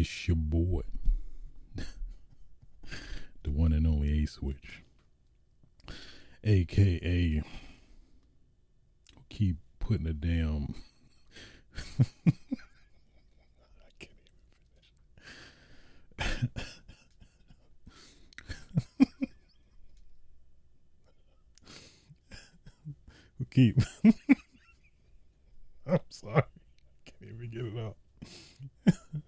It's your boy, the one and only A Switch, aka keep putting a damn. I can't even finish. Keep? I'm sorry, I can't even get it out.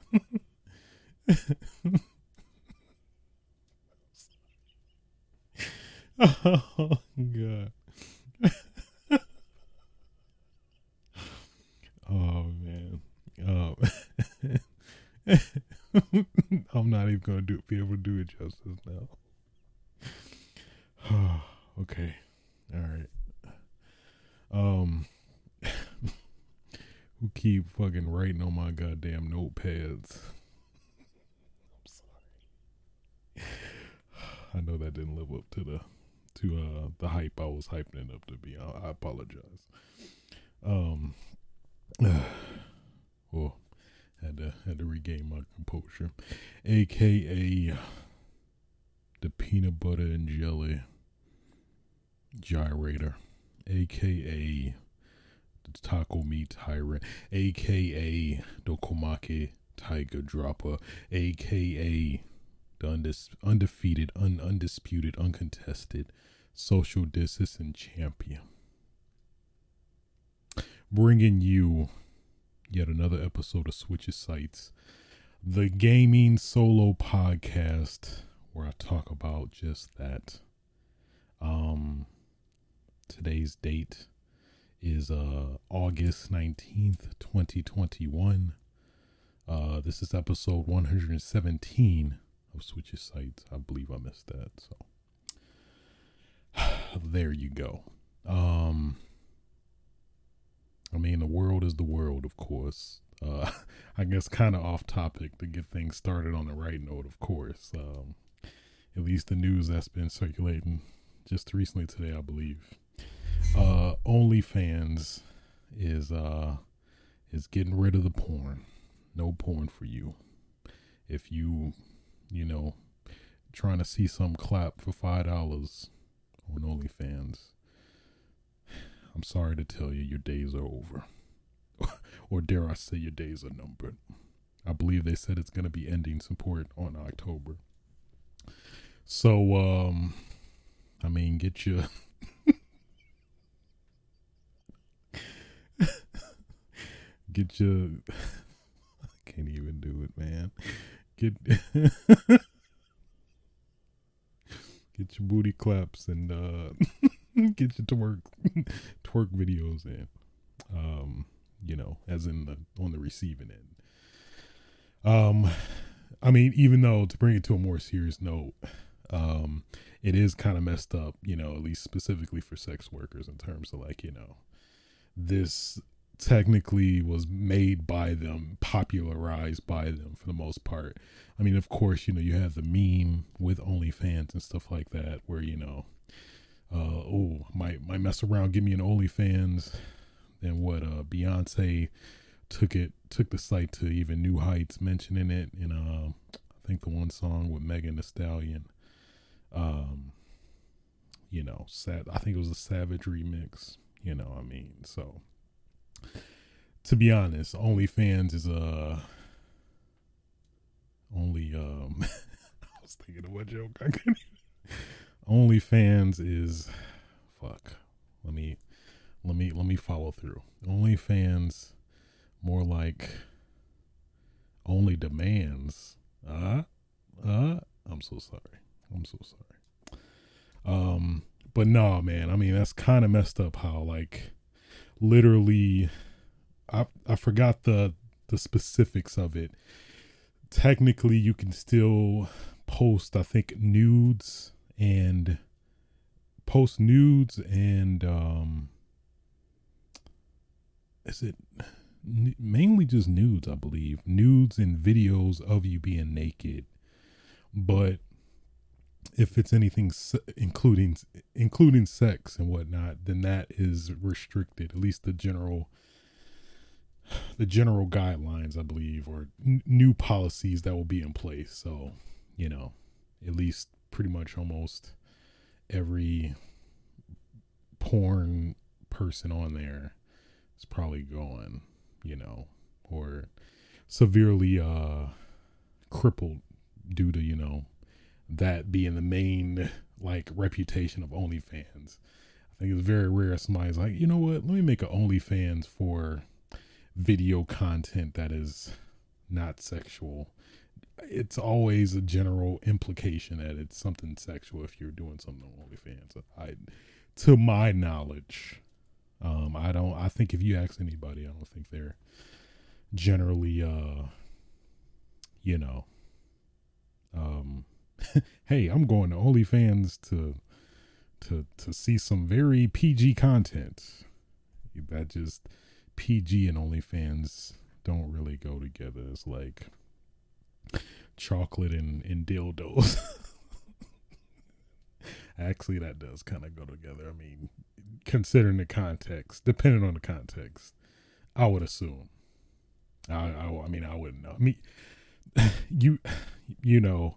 oh god. oh man. Um, I'm not even gonna do be able to do it justice now. okay. All right. Um who keep fucking writing on my goddamn notepads. I'm sorry. I know that didn't live up to the to uh the hype I was hyping it up to be. I, I apologize. Um well had to had to regain my composure. AKA the peanut butter and jelly gyrator. AKA the taco meat tyrant, aka the Komake tiger dropper, aka the undis- undefeated, un- undisputed, uncontested social distancing champion. Bringing you yet another episode of Switches Sites, the gaming solo podcast where I talk about just that. Um, today's date is uh August 19th, 2021. Uh this is episode 117 of Switches Sites. I believe I missed that. So there you go. Um I mean the world is the world, of course. Uh I guess kind of off topic to get things started on the right note, of course. Um at least the news that's been circulating just recently today, I believe uh OnlyFans is uh is getting rid of the porn. No porn for you. If you you know trying to see some clap for five dollars on OnlyFans, I'm sorry to tell you your days are over. or dare I say your days are numbered. I believe they said it's gonna be ending support on October. So um I mean get your get your I can't even do it, man. Get get your booty claps and uh get your twerk twerk videos in. Um, you know, as in the on the receiving end. Um I mean, even though to bring it to a more serious note, um, it is kind of messed up, you know, at least specifically for sex workers in terms of like, you know, this technically was made by them, popularized by them for the most part. I mean, of course, you know, you have the meme with OnlyFans and stuff like that, where you know, uh, oh, might might mess around, give me an OnlyFans, and what uh, Beyonce took it took the site to even new heights, mentioning it in uh, I think the one song with Megan Thee Stallion. Um, you know, sad. I think it was a Savage remix. You know, I mean, so to be honest, OnlyFans is uh only um I was thinking of what joke I couldn't OnlyFans is fuck. Let me let me let me follow through. OnlyFans more like only demands. Uh uh I'm so sorry. I'm so sorry. Um but nah man, I mean that's kind of messed up how like literally I I forgot the the specifics of it. Technically, you can still post I think nudes and post nudes and um is it mainly just nudes I believe nudes and videos of you being naked but if it's anything including including sex and whatnot, then that is restricted. At least the general the general guidelines, I believe, or n- new policies that will be in place. So, you know, at least pretty much almost every porn person on there is probably going, you know, or severely uh crippled due to, you know, that being the main like reputation of OnlyFans. I think it's very rare somebody's like, you know what, let me make an OnlyFans for video content that is not sexual. It's always a general implication that it's something sexual if you're doing something on OnlyFans. I, to my knowledge, um, I don't. I think if you ask anybody, I don't think they're generally, uh, you know, um, hey, I'm going to OnlyFans to to to see some very PG content. That just PG and OnlyFans don't really go together. It's like chocolate and, and dildos. Actually, that does kind of go together. I mean, considering the context, depending on the context, I would assume. I, I, I mean, I wouldn't know. I mean, you, you know,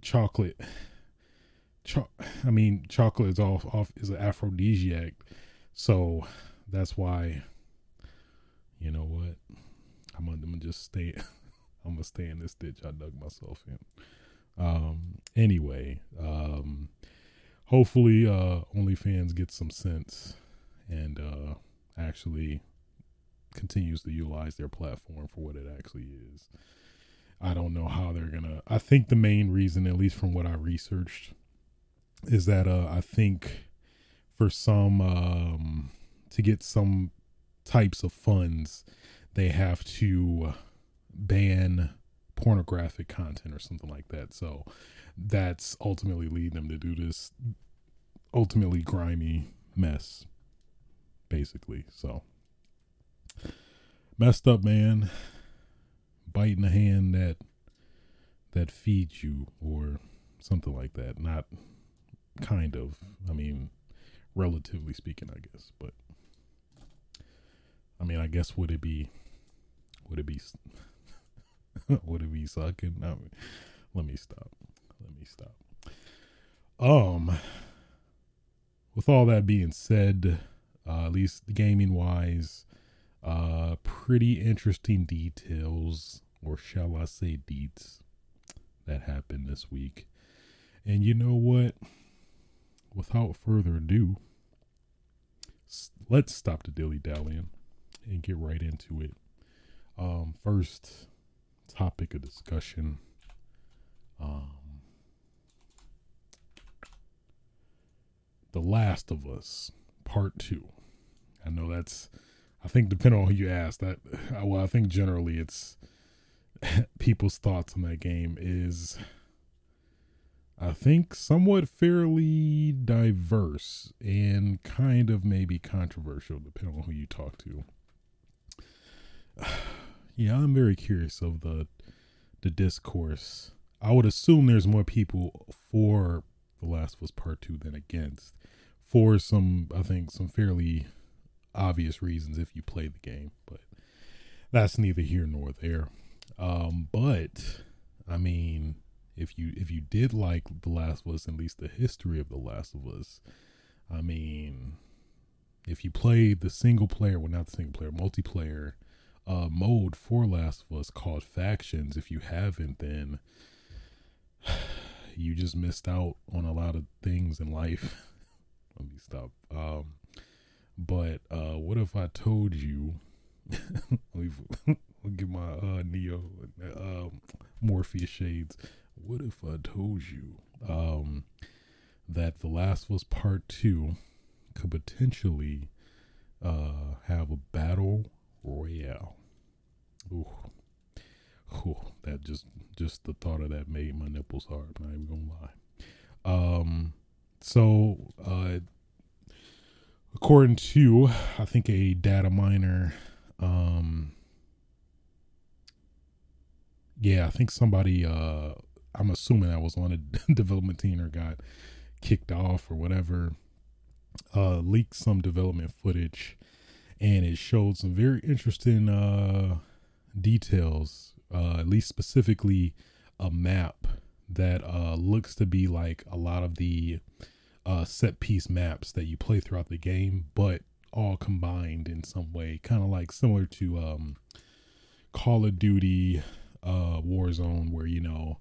chocolate. Cho- I mean, chocolate is off off is an aphrodisiac, so that's why. You know what? I'm gonna, I'm gonna just stay. I'm gonna stay in this ditch I dug myself in. Um. Anyway. Um. Hopefully, uh, OnlyFans gets some sense and uh actually continues to utilize their platform for what it actually is. I don't know how they're gonna. I think the main reason, at least from what I researched, is that uh, I think for some um, to get some types of funds, they have to ban pornographic content or something like that. So that's ultimately lead them to do this ultimately grimy mess, basically. So messed up, man. Biting the hand that that feeds you, or something like that. Not kind of. I mean, relatively speaking, I guess. But I mean, I guess would it be? Would it be? would it be sucking? No, let me stop. Let me stop. Um, with all that being said, uh, at least gaming wise, uh, pretty interesting details, or shall I say, deeds that happened this week. And you know what? Without further ado, let's stop the dilly dallying and get right into it. Um, first topic of discussion. Um, The Last of Us Part Two. I know that's. I think depending on who you ask, that well, I think generally it's people's thoughts on that game is. I think somewhat fairly diverse and kind of maybe controversial, depending on who you talk to. yeah, I'm very curious of the the discourse. I would assume there's more people for The Last of Us Part Two than against, for some I think some fairly obvious reasons if you play the game, but that's neither here nor there. Um, but I mean, if you if you did like The Last of Us, at least the history of The Last of Us, I mean, if you played the single player, well, not the single player, multiplayer uh, mode for Last of Us called Factions, if you haven't, then you just missed out on a lot of things in life. Let me stop. Um, but uh, what if I told you? let me get my uh, Neo uh, Morpheus shades. What if I told you um, that The Last of Us Part Two could potentially uh, have a battle royale? Ooh. Ooh, that just just the thought of that made my nipples hard. I'm not even gonna lie. Um, so uh, according to I think a data miner, um, yeah, I think somebody uh I'm assuming I was on a development team or got kicked off or whatever, uh, leaked some development footage. and it showed some very interesting uh, details. Uh, at least specifically, a map that uh, looks to be like a lot of the uh, set piece maps that you play throughout the game, but all combined in some way, kind of like similar to um, Call of Duty uh, Warzone, where you know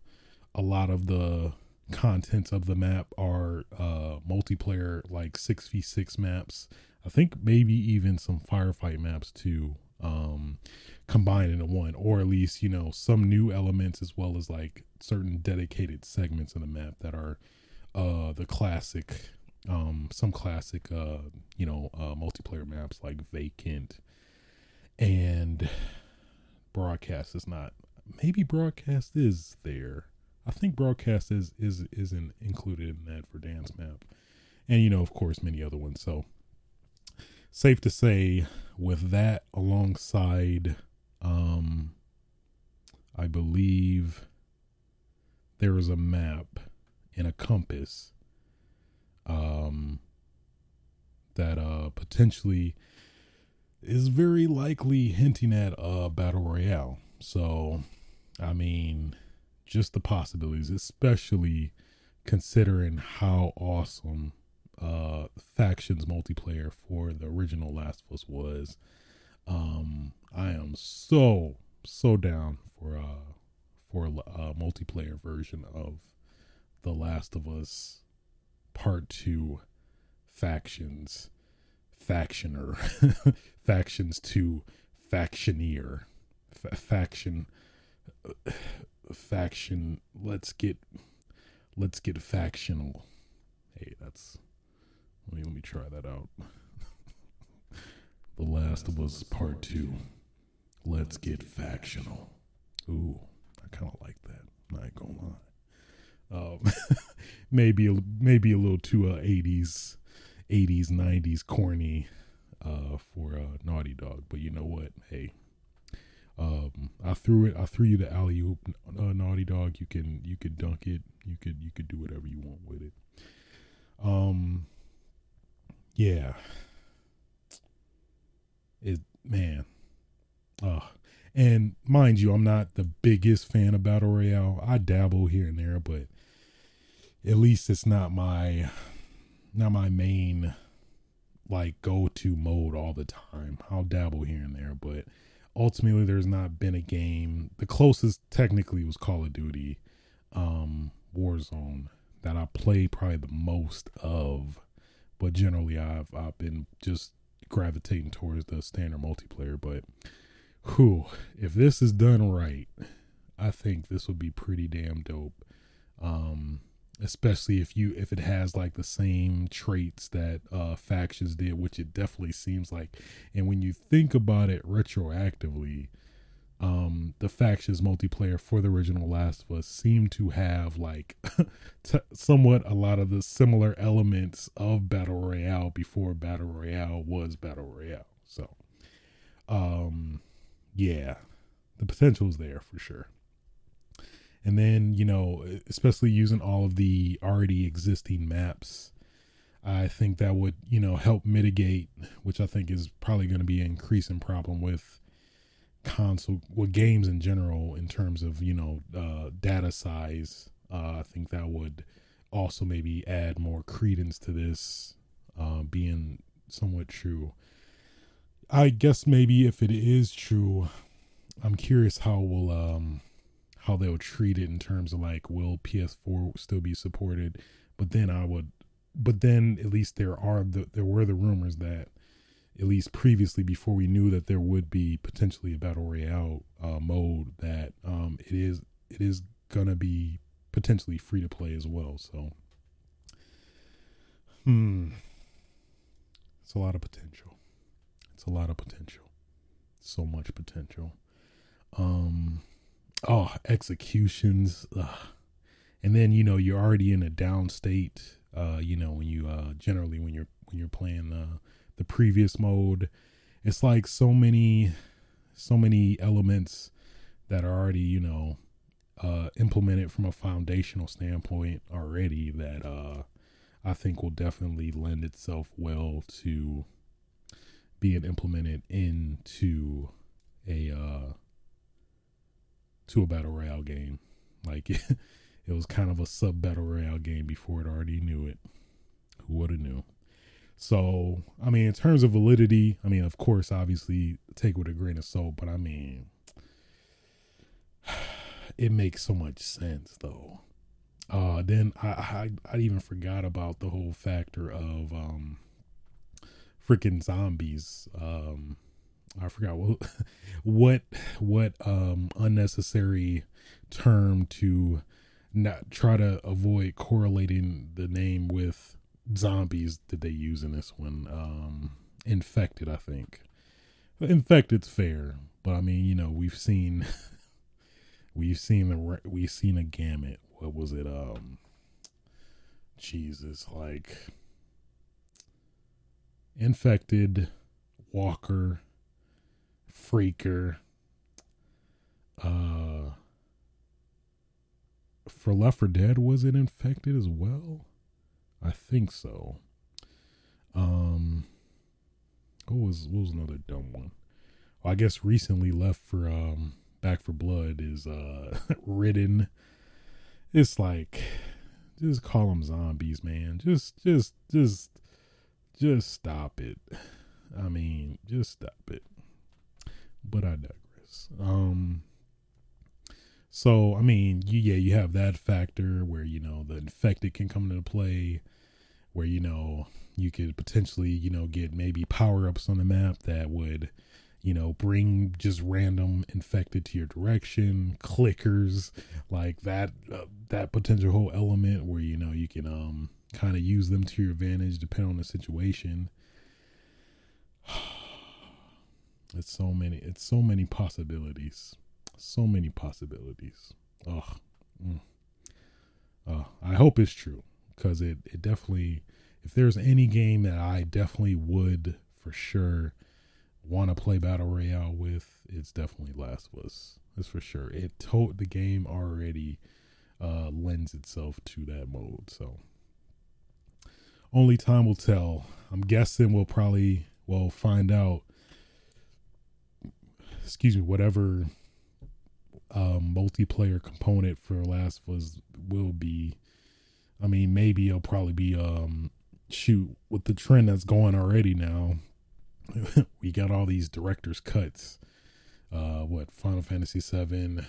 a lot of the contents of the map are uh, multiplayer, like six v six maps. I think maybe even some firefight maps too, um, combined into one, or at least you know some new elements as well as like certain dedicated segments of the map that are uh, the classic, um, some classic, uh, you know, uh, multiplayer maps like Vacant and Broadcast is not. Maybe Broadcast is there. I think Broadcast is is isn't included in that for Dance map, and you know, of course, many other ones. So safe to say, with that alongside, um, I believe there is a map and a compass um, that uh, potentially is very likely hinting at a battle royale. So, I mean, just the possibilities, especially considering how awesome uh, factions multiplayer for the original Last of Us was. Um, I am so so down for uh for a multiplayer version of the Last of Us Part 2 Factions, Factioner, Factions 2, Factioneer, F- Faction, uh, Faction, let's get, let's get factional. Hey, that's, let me, let me try that out. the Last of Us Part 2, let's get factional. Ooh, I kind of like that. Not gonna lie. Um, maybe maybe a little too uh, 80s 80s 90s corny uh, for uh, Naughty Dog, but you know what? Hey, um, I threw it. I threw you the alley oop, uh, Naughty Dog. You can you could dunk it. You could you could do whatever you want with it. Um, yeah. It man, oh, and mind you, I'm not the biggest fan of battle royale. I dabble here and there, but at least it's not my not my main like go to mode all the time. I'll dabble here and there, but ultimately there's not been a game. The closest technically was Call of Duty, um, Warzone that I play probably the most of. But generally I've I've been just gravitating towards the standard multiplayer. But whew, if this is done right, I think this would be pretty damn dope. Um especially if you if it has like the same traits that uh factions did which it definitely seems like. And when you think about it retroactively um the factions multiplayer for the original last of us seem to have like t- somewhat a lot of the similar elements of battle royale before battle royale was battle royale. So um yeah the potential is there for sure and then you know especially using all of the already existing maps i think that would you know help mitigate which i think is probably going to be an increasing problem with console with games in general in terms of you know uh, data size. Uh, i think that would also maybe add more credence to this uh, being somewhat true. I guess maybe if it is true i'm curious how will um how they'll treat it in terms of like will PS4 still be supported? But then I would but then at least there are the there were the rumors that at least previously before we knew that there would be potentially a battle royale uh, mode that um it is it is gonna be potentially free to play as well. So hmm it's a lot of potential. It's a lot of potential. So much potential. Um oh executions ugh. and then you know you're already in a down state uh you know when you uh generally when you're when you're playing the the previous mode it's like so many so many elements that are already you know uh implemented from a foundational standpoint already that uh I think will definitely lend itself well to being implemented into a uh to a battle royale game. Like it, was kind of a sub battle royale game before it already knew it. Who would have knew? So, I mean, in terms of validity, I mean, of course, obviously, take with a grain of salt, but I mean, it makes so much sense, though. Uh, then I, I I even forgot about the whole factor of um freaking zombies. Um, I forgot what what what um unnecessary term to not try to avoid correlating the name with zombies did they use in this one. Um, infected, I think. Infected's fair, but I mean, you know, we've seen we've seen the we've seen a gamut. What was it? Um, Jesus, like infected, Walker, Freaker. Uh, for Left for Dead, was it infected as well? I think so. Um, what was what was another dumb one? Well, I guess recently left for um Back for Blood is uh ridden. It's like just call them zombies, man. Just just just just stop it. I mean, just stop it. But I digress. Um so I mean, you, yeah, you have that factor where you know the infected can come into play, where you know you could potentially you know get maybe power ups on the map that would you know bring just random infected to your direction, clickers like that uh, that potential whole element where you know you can um kind of use them to your advantage depending on the situation. It's so many. It's so many possibilities. So many possibilities. Oh, mm. uh, I hope it's true because it it definitely. If there's any game that I definitely would for sure want to play battle royale with, it's definitely Last of Us. That's for sure. It told the game already uh, lends itself to that mode. So only time will tell. I'm guessing we'll probably well find out. Excuse me, whatever um, multiplayer component for Last of Us will be. I mean, maybe it'll probably be um, shoot with the trend that's going already now. we got all these director's cuts. Uh, what Final Fantasy VII,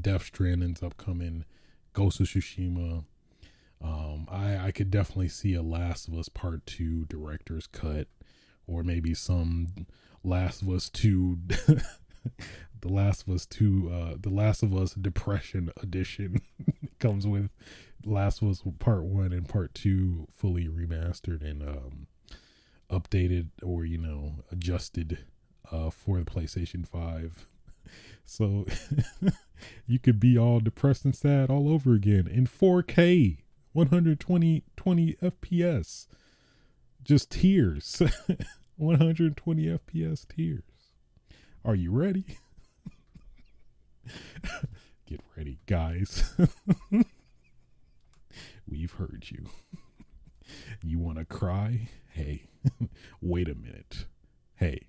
Death Stranding's upcoming, Ghost of Tsushima. Um, I I could definitely see a Last of Us Part Two director's cut, or maybe some Last of Us Two, the Last of Us Two, uh, the Last of Us Depression edition comes with Last of Us Part One and Part Two fully remastered and um, updated or you know adjusted uh, for the PlayStation Five. So you could be all depressed and sad all over again in 4K. 120 20 FPS. Just tears. 120 FPS tears. Are you ready? Get ready, guys. We've heard you. You want to cry? Hey, wait a minute. Hey,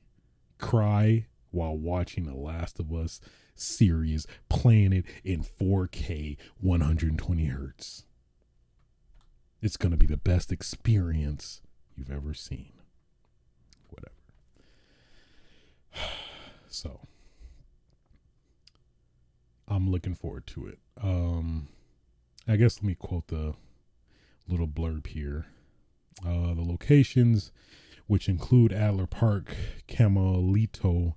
cry while watching The Last of Us series, playing it in 4K, 120 hertz. It's going to be the best experience you've ever seen. Whatever. So, I'm looking forward to it. Um, I guess let me quote the little blurb here. Uh, the locations, which include Adler Park, Camelito,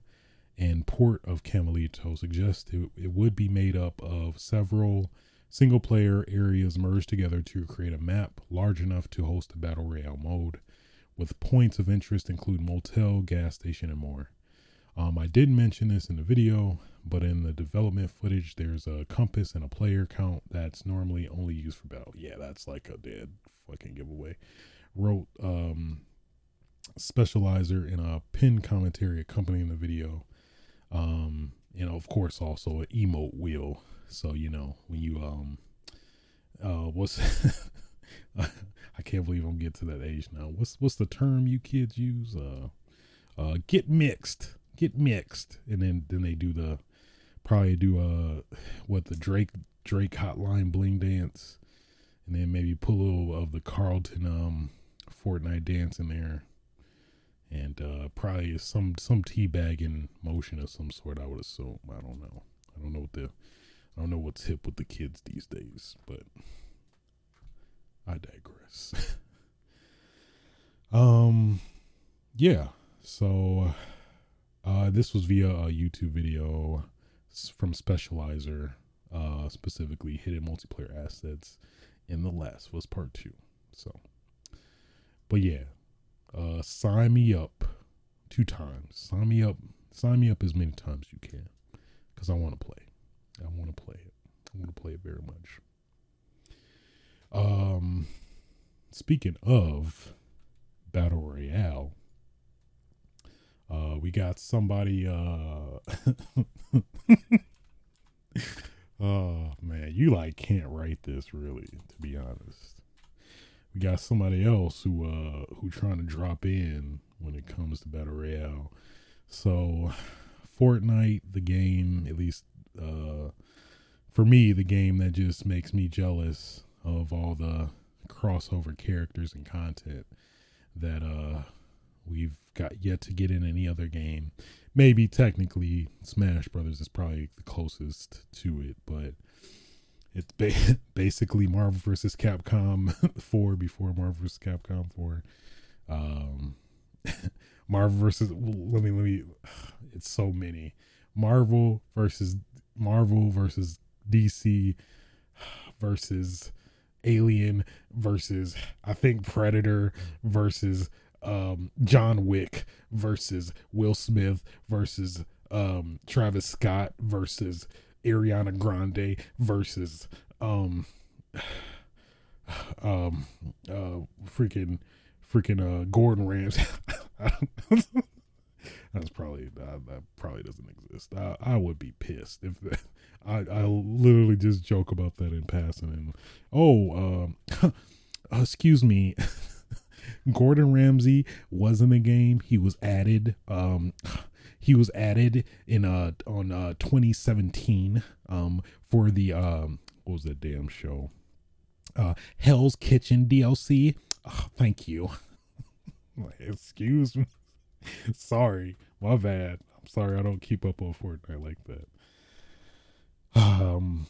and Port of Camelito, suggest it, it would be made up of several Single player areas merged together to create a map large enough to host a battle royale mode, with points of interest include motel, gas station, and more. Um, I did mention this in the video, but in the development footage, there's a compass and a player count that's normally only used for battle. Yeah, that's like a dead fucking giveaway. Wrote um, Speclizer in a pin commentary accompanying the video. Um, know, of course, also an emote wheel so you know when you um uh what's I can't believe I'm getting to that age now. What's what's the term you kids use? Uh uh, get mixed, get mixed, and then then they do the probably do uh what the Drake Drake Hotline Bling dance, and then maybe pull a little of the Carlton um Fortnite dance in there, and uh probably some some tea teabagging motion of some sort. I would assume. I don't know. I don't know what the I don't know what's hip with the kids these days, but I digress. um, yeah. So, uh, this was via a YouTube video from Speclizer, uh, specifically hidden multiplayer assets in The Last was Part Two. So, but yeah, uh, sign me up two times. Sign me up. Sign me up as many times you can, because I want to play. I want to play it. I want to play it very much. Um, speaking of battle royale, uh, we got somebody. Uh, oh man, you like can't write this really, to be honest. We got somebody else who uh who trying to drop in when it comes to battle royale. So, Fortnite, the game, at least uh for me, the game that just makes me jealous of all the crossover characters and content that uh we've got yet to get in any other game. Maybe technically Smash Brothers is probably the closest to it, but it's ba- basically Marvel versus Capcom 4 before Marvel versus Capcom 4. Um Marvel versus let me let me it's so many. Marvel versus Marvel versus DC versus Alien versus I think Predator versus um, John Wick versus Will Smith versus um, Travis Scott versus Ariana Grande versus um um uh freaking freaking uh Gordon Ramsay. That's probably that, that probably doesn't exist. I, I would be pissed if I I literally just joke about that in passing and oh um excuse me Gordon Ramsay was in the game. He was added um he was added in uh on uh 2017 um for the um what was that damn show? Uh Hell's Kitchen DLC. Oh, thank you. Excuse me. sorry, my bad. I'm sorry I don't keep up on Fortnite like that. Um,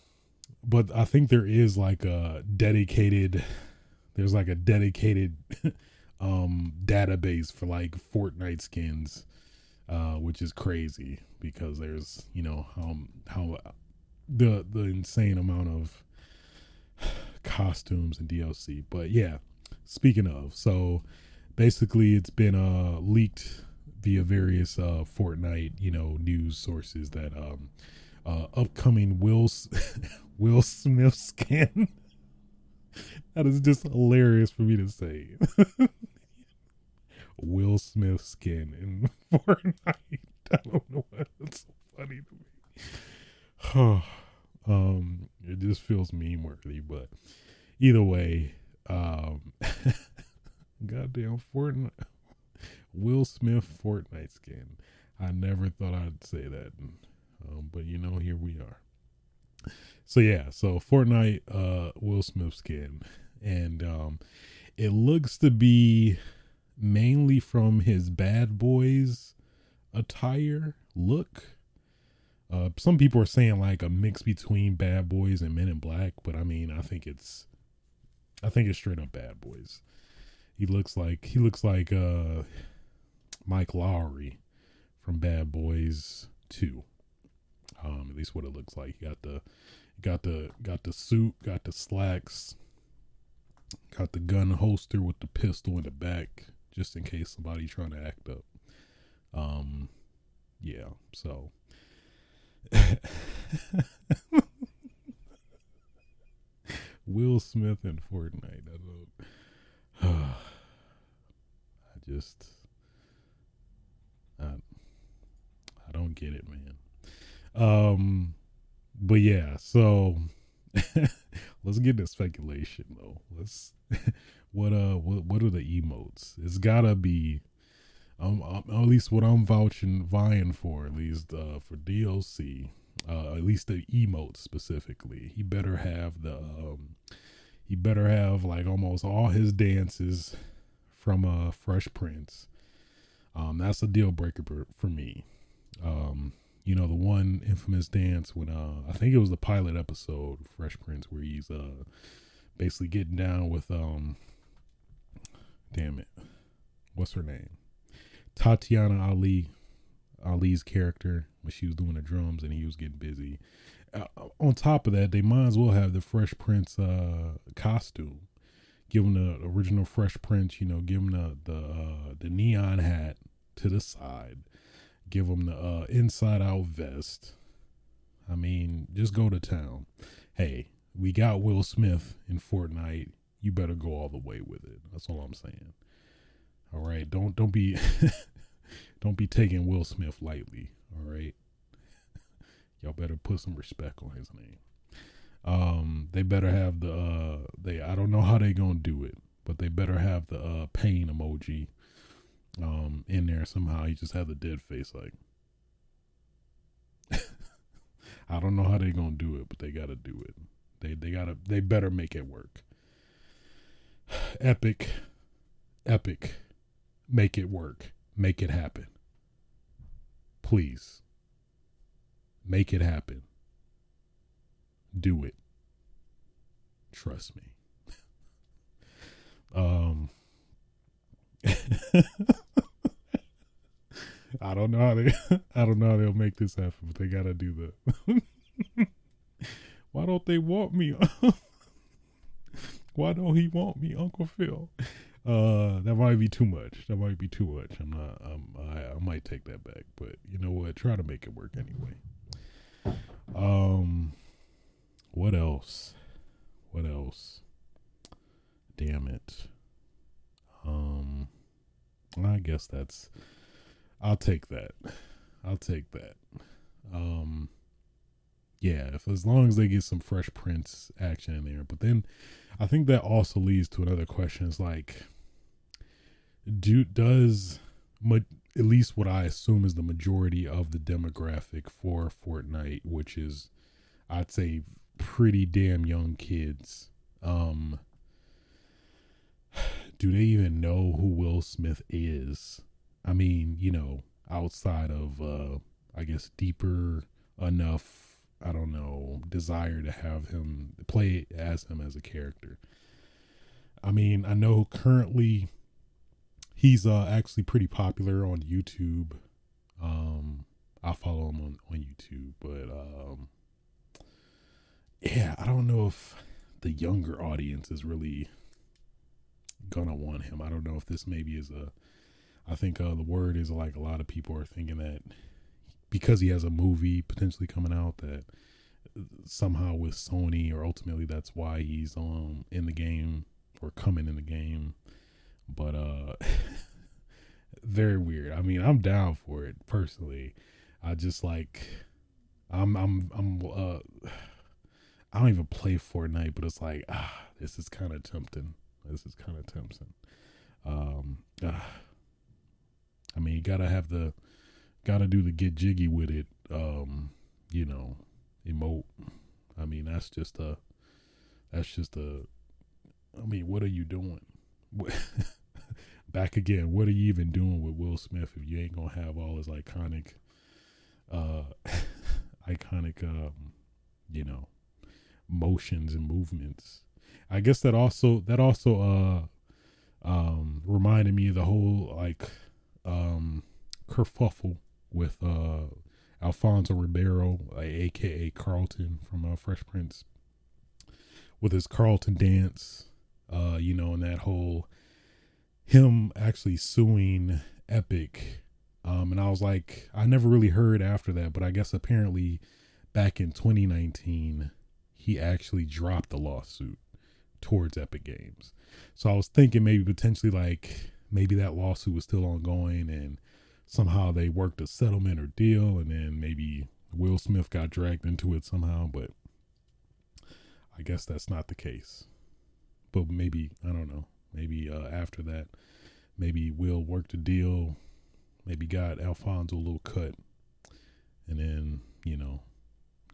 but I think there is like a dedicated. There's like a dedicated um database for like Fortnite skins, uh, which is crazy because there's you know um how the the insane amount of costumes and DLC. But yeah, speaking of, so basically it's been uh leaked via various uh Fortnite, you know, news sources that um uh upcoming Will Will Smith skin that is just hilarious for me to say. Will Smith skin in Fortnite. I don't know why that's so funny to me. um, it just feels meme worthy, but either way, um, goddamn Fortnite, Will Smith Fortnite skin. I never thought I'd say that, um, but you know, here we are. So yeah, so Fortnite, uh, Will Smith skin, and um, it looks to be mainly from his Bad Boys attire look. Uh, some people are saying like a mix between Bad Boys and Men in Black, but I mean, I think it's, I think it's straight up Bad Boys. He looks like he looks like uh, Mike Lowrey from Bad Boys Two. Um, at least what it looks like. He got the, got the, got the suit, got the slacks, got the gun holster with the pistol in the back, just in case somebody trying to act up. Um, yeah. So. Will Smith and Fortnite. I don't. I just. I, I don't get it, man. Um, but yeah. So let's get into speculation though. Let's what uh what what are the emotes? It's gotta be um, um, at least what I'm vouching, vying for, at least uh, for DLC, uh, at least the emotes specifically. He better have the, um, he better have like almost all his dances from uh, Fresh Prince. Um, that's a deal breaker for, for me. Um, you know the one infamous dance when uh, I think it was the pilot episode Fresh Prince where he's uh basically getting down with um, damn it, what's her name? Tatiana Ali, Ali's character when she was doing the drums and he was getting busy. Uh, on top of that, they might as well have the Fresh Prince uh, costume. Give him the original Fresh Prince, you know, give him the the uh, the neon hat to the side, give them the uh, inside out vest. I mean, just go to town. Hey, we got Will Smith in Fortnite. You better go all the way with it. That's all I'm saying. All right, don't don't be don't be taking Will Smith lightly. All right, y'all better put some respect on his name. Um, they better have the uh, they. I don't know how they gonna do it, but they better have the uh, pain emoji um in there somehow. He just have the dead face like. I don't know how they're gonna do it, but they gotta do it. They they gotta they better make it work. Epic, epic, make it work, make it happen. Please, make it happen. Do it. Trust me. um. I don't know how they I don't know how they'll make this happen, but they gotta do that. Why don't they want me? Why don't he want me, Uncle Phil? Uh, that might be too much. That might be too much. I'm not. Um, I, I might take that back. But you know what? Try to make it work anyway. Um, what else? What else? Damn it. Um, I guess that's. I'll take that. I'll take that. Um yeah, if as long as they get some fresh Prince action in there. But then I think that also leads to another question is like do does at least what I assume is the majority of the demographic for Fortnite, which is I'd say pretty damn young kids. Um do they even know who Will Smith is? I mean, you know, outside of uh I guess deeper enough I don't know, desire to have him play as him as a character. I mean, I know currently he's uh, actually pretty popular on YouTube. Um, I follow him on, on YouTube, but um, yeah, I don't know if the younger audience is really gonna want him. I don't know if this maybe is a. I think uh, the word is like a lot of people are thinking that because he has a movie potentially coming out that somehow with Sony or ultimately that's why he's um in the game or coming in the game. But uh very weird. I mean, I'm down for it personally. I just like I'm I'm I'm uh I don't even play Fortnite, but it's like ah, this is kind of tempting. This is kind of tempting. Um, ah, I mean, you gotta have the got to do the get jiggy with it, um, you know, emote. I mean, that's just a, that's just a, I mean, what are you doing? Back again, what are you even doing with Will Smith if you ain't gonna have all his iconic, uh, iconic, um, you know, motions and movements? I guess that also that also uh um reminded me of the whole like um kerfuffle with uh, Alfonso Ribeiro, aka Carlton from uh, Fresh Prince, with his Carlton dance, uh, you know, and that whole him actually suing Epic. Um, and I was like, I never really heard after that, but I guess apparently back in 2019, he actually dropped the lawsuit towards Epic Games. So I was thinking maybe potentially like maybe that lawsuit was still ongoing and somehow they worked a settlement or deal, and then maybe Will Smith got dragged into it somehow. But I guess that's not the case. But maybe I don't know. Maybe uh, after that, maybe Will worked a deal. maybe got Alfonso a little cut, and then you know,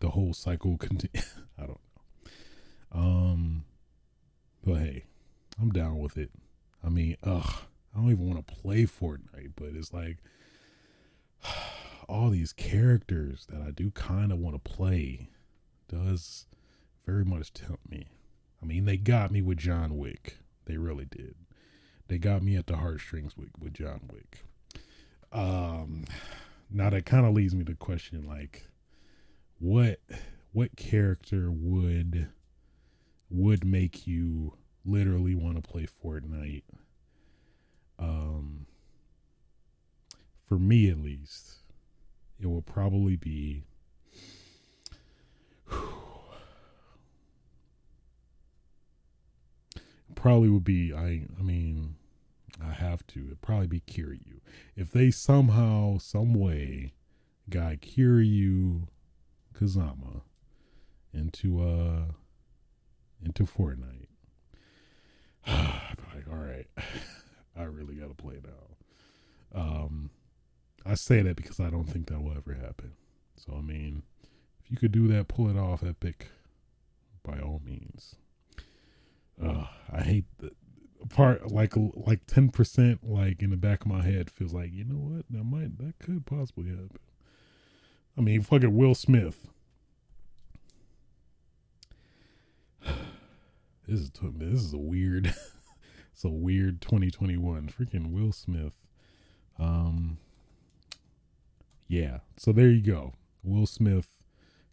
the whole cycle continue. I don't know. Um, but hey, I'm down with it. I mean, ugh, I don't even want to play Fortnite, but it's like all these characters that I do kind of want to play does very much tempt me. I mean, they got me with John Wick. They really did. They got me at the heartstrings with, with John Wick. Um, now that kind of leads me to question like, what what character would would make you literally want to play Fortnite? Um, for me at least, it will probably be. probably would be I I mean I have to It'd probably be Kiryu. If they somehow some way got Kiryu Kazama into uh into Fortnite. like, all right. I really gotta play now. Um I say that because I don't think that will ever happen. So I mean, if you could do that, pull it off, Epic, by all means. Uh, I hate the part like like ten percent like in the back of my head feels like you know what that might that could possibly happen. I mean, fucking Will Smith. This is this is a weird, it's a weird 2021. Freaking Will Smith. Um, yeah. So there you go. Will Smith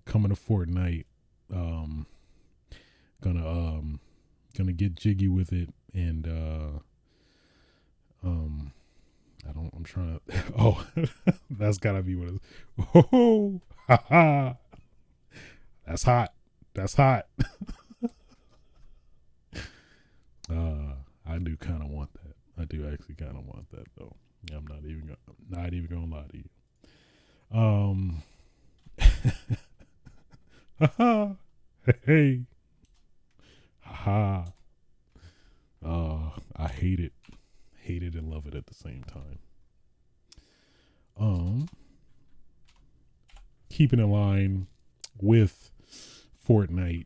coming to Fortnite. Um, gonna um, gonna get jiggy with it and uh, um, I don't. I'm trying to. Oh, that's gotta be what it's. Oh, ha ha. That's hot. That's hot. uh, I do kind of want that. I do actually kind of want that though. I'm not even gonna, not even gonna lie to you. Um, haha, hey, haha. Uh, I hate it, hate it, and love it at the same time. Um, keeping in line with Fortnite,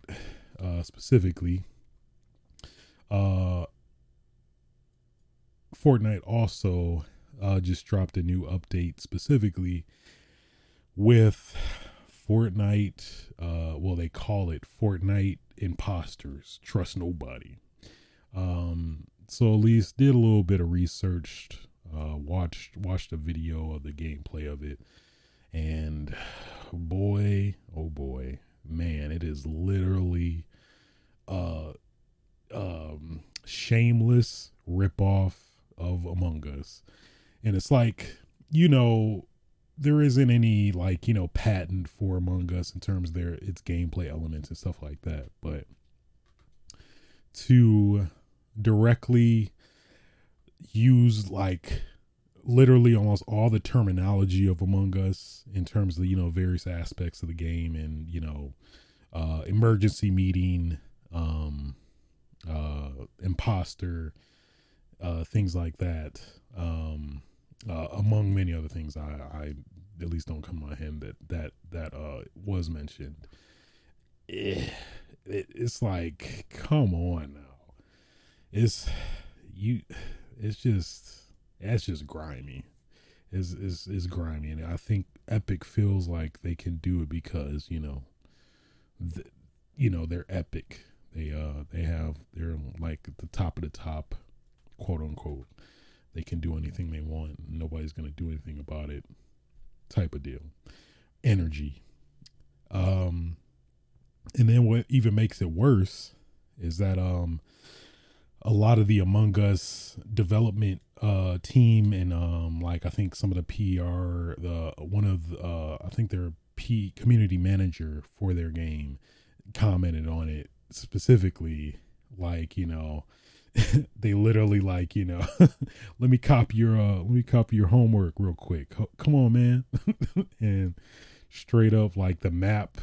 uh, specifically, uh, Fortnite also uh, just dropped a new update specifically with Fortnite. Uh, well, they call it Fortnite Imposters. Trust nobody. Um, so at least did a little bit of research. Uh, watched watched a video of the gameplay of it, and boy, oh boy, man, it is literally uh um shameless ripoff of Among Us. And it's like, you know, there isn't any like, you know, patent for Among Us in terms of their its gameplay elements and stuff like that. But to directly use like literally almost all the terminology of Among Us in terms of, you know, various aspects of the game and, you know, uh emergency meeting, um uh imposter, uh, things like that, um, uh, among many other things. I, I at least don't come on head that that that uh, was mentioned. Eh, it, it's like, come on now, it's you. It's just that's just grimy. Is is is grimy, and I think Epic feels like they can do it because you know, you know they're Epic. They uh they have they're like at the top of the top quote unquote. They can do anything they want. Nobody's going to do anything about it. Type of deal. Energy. Um, and then what even makes it worse is that um, a lot of the Among Us development uh, team and um, like I think some of the PR, the one of the, uh, I think their P community manager for their game commented on it specifically, like you know they literally like you know let me copy your uh let me copy your homework real quick come on man and straight up like the map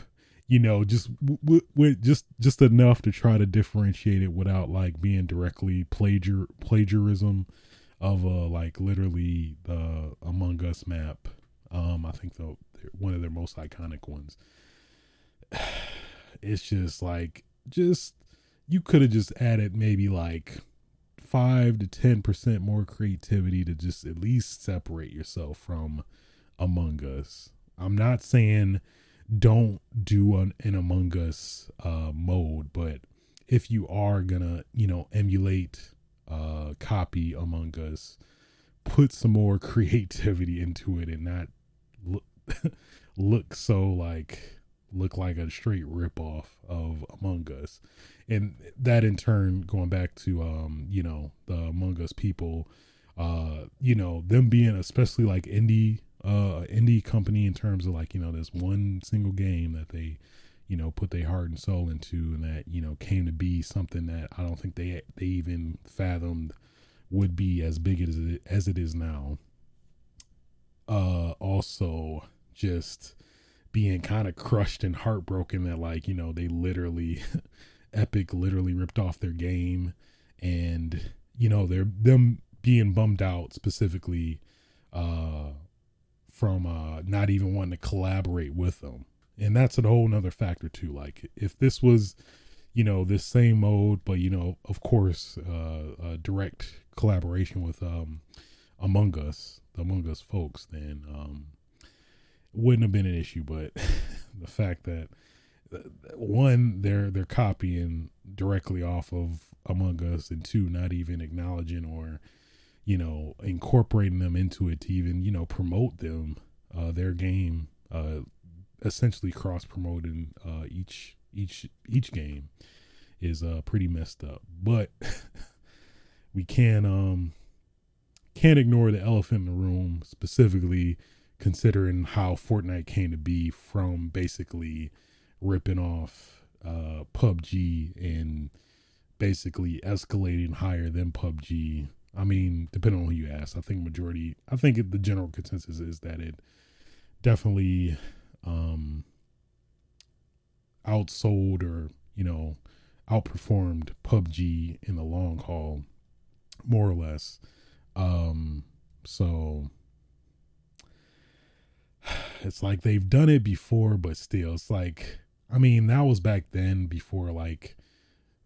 you know just with w- just just enough to try to differentiate it without like being directly plagiar plagiarism of uh like literally the Among Us map. Um, I think the one of their most iconic ones. It's just like just you could have just added maybe like five to ten percent more creativity to just at least separate yourself from Among Us. I'm not saying don't do an, an Among Us uh, mode, but if you are gonna, you know, emulate, uh, copy Among Us, put some more creativity into it and not look look so like look like a straight ripoff of Among Us. And that in turn going back to um, you know, the Among Us people, uh, you know, them being especially like indie uh indie company in terms of like, you know, this one single game that they you know put their heart and soul into and that you know came to be something that I don't think they they even fathomed would be as big as it, as it is now uh also just being kind of crushed and heartbroken that like you know they literally epic literally ripped off their game and you know they're them being bummed out specifically uh from uh not even wanting to collaborate with them. And that's a whole nother factor too like if this was you know this same mode but you know of course uh direct collaboration with um among us the among us folks then um wouldn't have been an issue but the fact that one they're they're copying directly off of among us and two not even acknowledging or you know incorporating them into it to even you know promote them uh their game uh essentially cross promoting uh each each each game is uh pretty messed up. But we can um can't ignore the elephant in the room specifically considering how Fortnite came to be from basically ripping off uh PUBG and basically escalating higher than PUBG. I mean, depending on who you ask, I think majority I think the general consensus is that it definitely um outsold or you know outperformed PUBG in the long haul more or less um so it's like they've done it before but still it's like I mean that was back then before like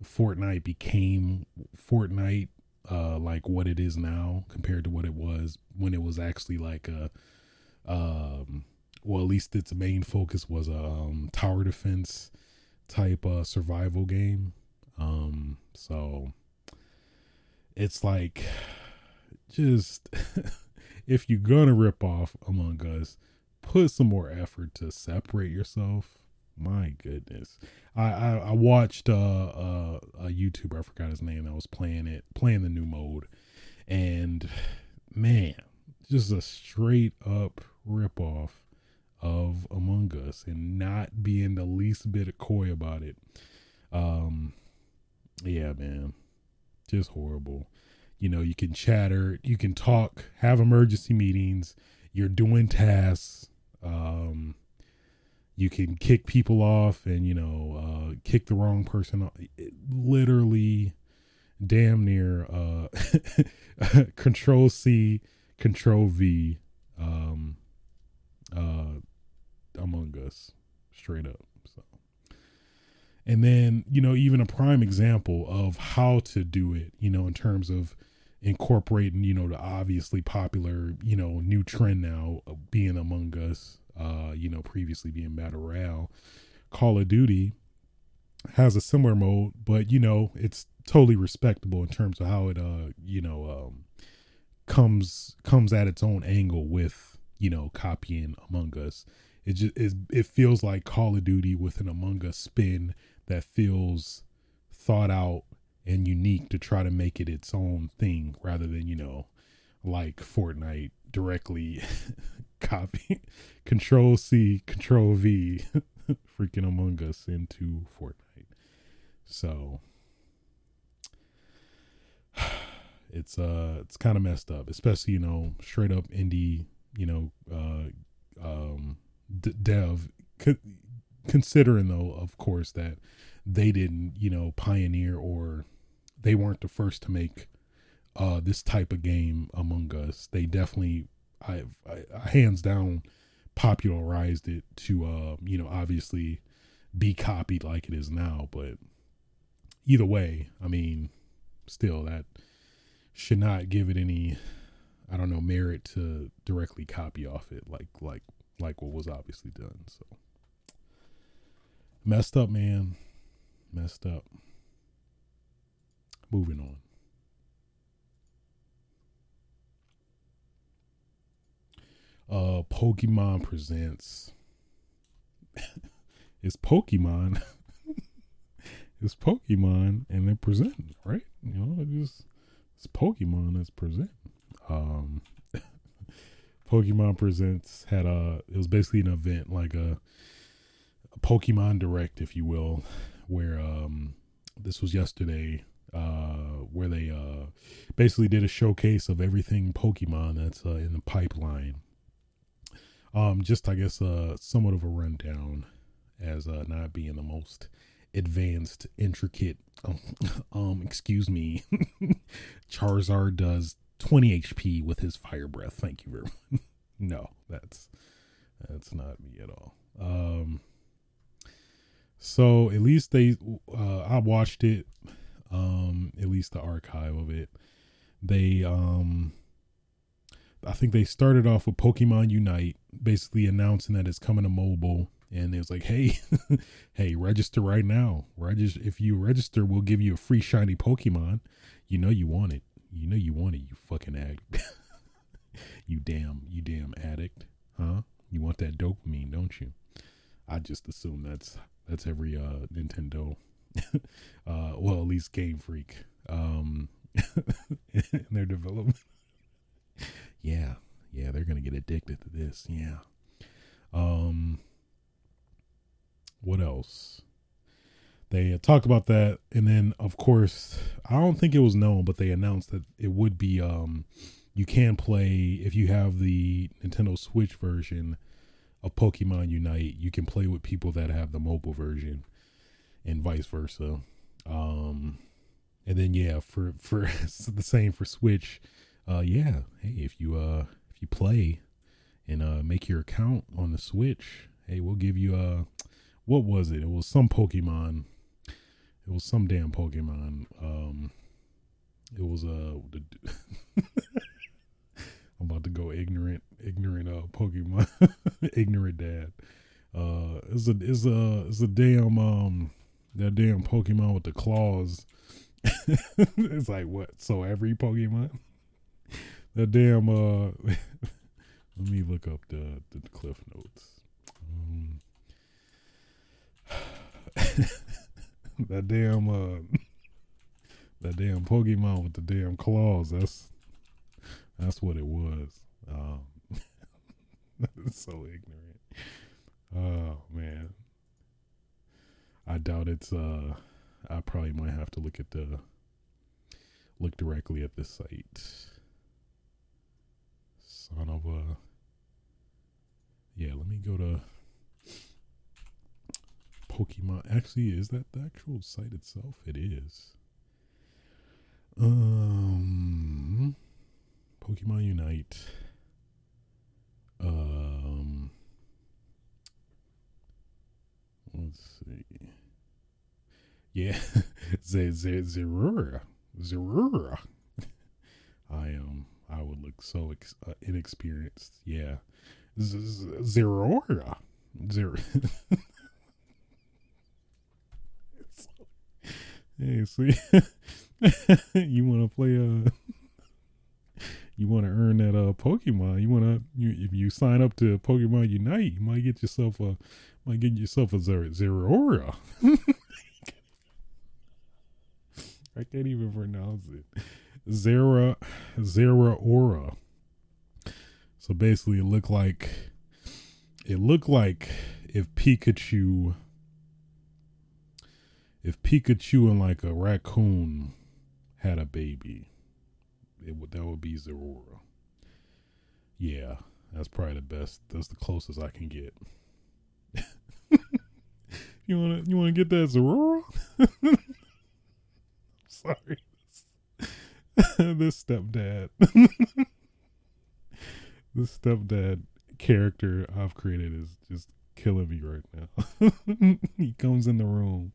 Fortnite became Fortnite uh like what it is now compared to what it was when it was actually like a um well, at least its main focus was a um, tower defense type uh, survival game. Um, so it's like just if you're gonna rip off Among Us, put some more effort to separate yourself. My goodness, I I, I watched uh, uh, a YouTuber I forgot his name that was playing it, playing the new mode, and man, just a straight up rip off of Among Us and not being the least bit coy about it. Um, yeah, man, just horrible. You know, you can chatter, you can talk, have emergency meetings, you're doing tasks. Um, you can kick people off and, you know, uh, kick the wrong person off. It, literally, damn near uh, control C, control V. Um, uh, among Us, straight up. So, and then you know even a prime example of how to do it, you know, in terms of incorporating, you know, the obviously popular, you know, new trend now being Among Us, uh, you know, previously being Battle Royale. Call of Duty has a similar mode, but you know, it's totally respectable in terms of how it uh, you know, um comes comes at its own angle with, you know, copying Among Us it just it, it feels like Call of Duty with an Among Us spin that feels thought out and unique to try to make it its own thing rather than you know like Fortnite directly copy control C control V freaking Among Us into Fortnite. So it's uh it's kind of messed up especially you know straight up indie you know uh um d- dev co- considering though of course that they didn't you know pioneer or they weren't the first to make uh, this type of game among us. They definitely, I, I hands down, popularized it to, uh, you know, obviously be copied like it is now. But either way, I mean, still that should not give it any, I don't know, merit to directly copy off it like like like what was obviously done. So messed up, man, messed up. Moving on. Uh, Pokemon presents. it's Pokemon. it's Pokemon, and they're presenting, right? You know, just it's Pokemon that's presenting. Um, Pokemon Presents had a it was basically an event like a, a Pokemon Direct, if you will, where um this was yesterday uh, where they uh, basically did a showcase of everything Pokemon that's uh, in the pipeline. Um, just I guess uh, somewhat of a rundown as uh, not being the most advanced, intricate. Um, um excuse me, Charizard does 20 HP with his fire breath. Thank you very much. no, that's that's not me at all. Um, so at least they, uh, I watched it um, at least the archive of it. They, um, I think they started off with Pokemon Unite, basically announcing that it's coming to mobile. And it was like, hey, hey, register right now. Register if you register, we'll give you a free shiny Pokemon. You know you want it. You know you want it. You fucking addict. you damn, you damn addict, huh? You want that dopamine, don't you? I just assume that's that's every uh Nintendo uh, well, at least Game Freak, um, in their development. yeah, yeah, they're gonna get addicted to this. Yeah. Um, what else? They uh, talked about that, and then of course, I don't think it was known, but they announced that it would be um, you can play if you have the Nintendo Switch version of Pokemon Unite. You can play with people that have the mobile version and vice versa. Um, and then yeah, for for the same for Switch. Uh, yeah, hey, if you uh if you play and uh make your account on the Switch, hey, we'll give you uh what was it? It was some Pokemon. It was some damn Pokemon. Um, it was uh. I'm about to go ignorant, ignorant uh Pokemon, ignorant dad. Uh, it's a it's a it's a damn um that damn Pokemon with the claws. it's like what? So every Pokemon? That damn uh let me look up the the cliff notes. Um, that damn uh that damn Pokemon with the damn claws, that's that's what it was. Um so ignorant. Oh man. I doubt it's uh I probably might have to look at the look directly at the site. Son of a Yeah, let me go to Pokemon. Actually, is that the actual site itself? It is. Um Pokemon Unite. Um let's see. Yeah, Zerura, Zerura. I um, I would look so ex- uh, inexperienced. Yeah, Zerura, Zer. hey, so you want to play a? Uh, you want to earn that uh Pokemon. You want to you, if you sign up to Pokemon Unite, you might get yourself a might get yourself a Zeraora. I can't even pronounce it. Zera Zeraora. So basically, it looked like it looked like if Pikachu, if Pikachu and like a raccoon had a baby, it would that would be Zeraora. Yeah, that's probably the best. That's the closest I can get. you wanna you wanna get that Zeraora? sorry. this stepdad, this stepdad character I've created is just killing me right now. he comes in the room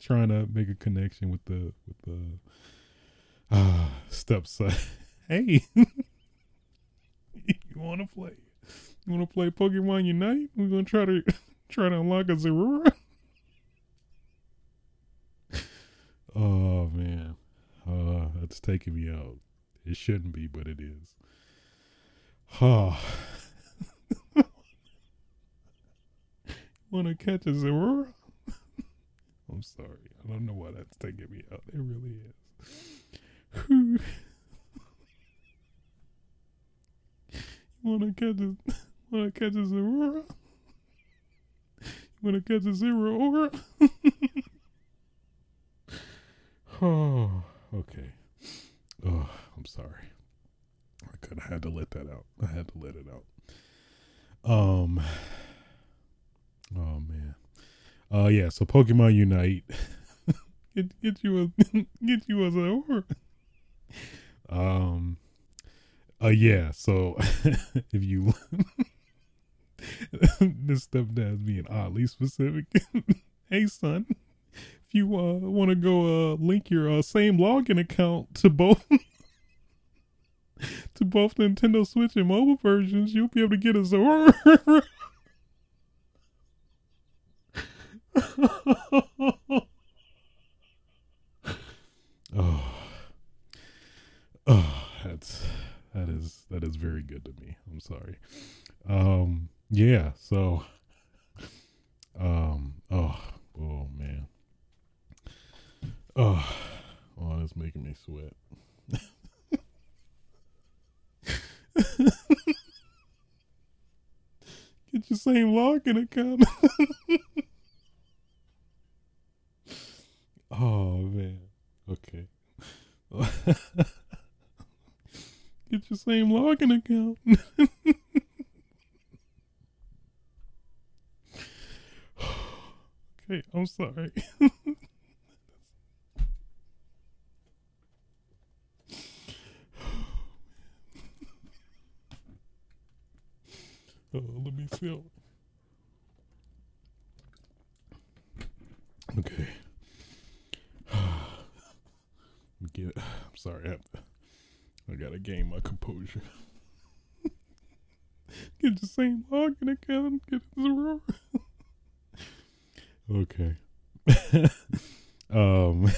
trying to make a connection with the with the uh, stepson. hey, you want to play? You want to play Pokemon Unite? We're gonna try to try to unlock a Zorora. Oh man, uh, that's taking me out. It shouldn't be, but it is. Oh. Want to catch a Zorora? I'm sorry. I don't know why that's taking me out. It really is. Want to catch a Want to catch a Zorora? Want to catch a Zorora? Oh, okay. Oh, I'm sorry. I could have had to let that out. I had to let it out. Um. Oh man. Uh yeah, so Pokemon Unite. get get you a get you as a Um uh yeah, so if you this stepdad's being oddly specific. hey son, if you uh wanna go uh link your uh same login account to both to both Nintendo Switch and mobile versions, you'll be able to get a Zora. oh, oh, that's that is that is very good to me. I'm sorry. Um, yeah. So, um, oh, oh man. Oh, oh, it's making me sweat. Get your same login account. Oh man. Okay. Get your same login account. okay, I'm sorry. Oh, let me see. Okay. Get, I'm sorry, I, have to, I gotta gain my composure. get the same login account, get zero. okay. um.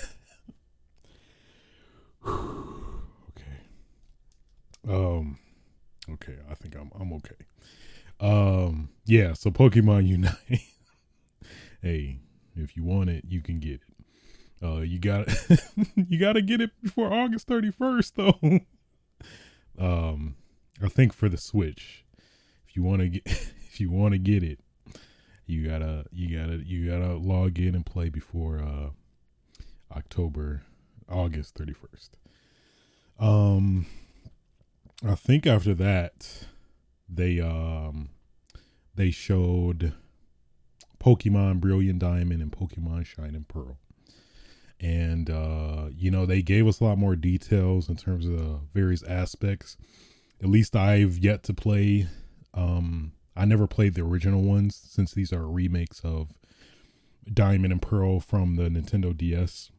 okay. Um. Okay, I think I'm I'm okay. Um. Yeah. So Pokemon Unite. hey, if you want it, you can get it. Uh, you got you got to get it before August 31st though. um, I think for the Switch, if you want to get if you want to get it, you gotta you gotta you gotta log in and play before uh October August 31st. Um, I think after that, they um they showed Pokemon Brilliant Diamond and Pokemon Shining Pearl and uh, you know they gave us a lot more details in terms of various aspects. At least I've yet to play. Um, I never played the original ones since these are remakes of Diamond and Pearl from the Nintendo DS.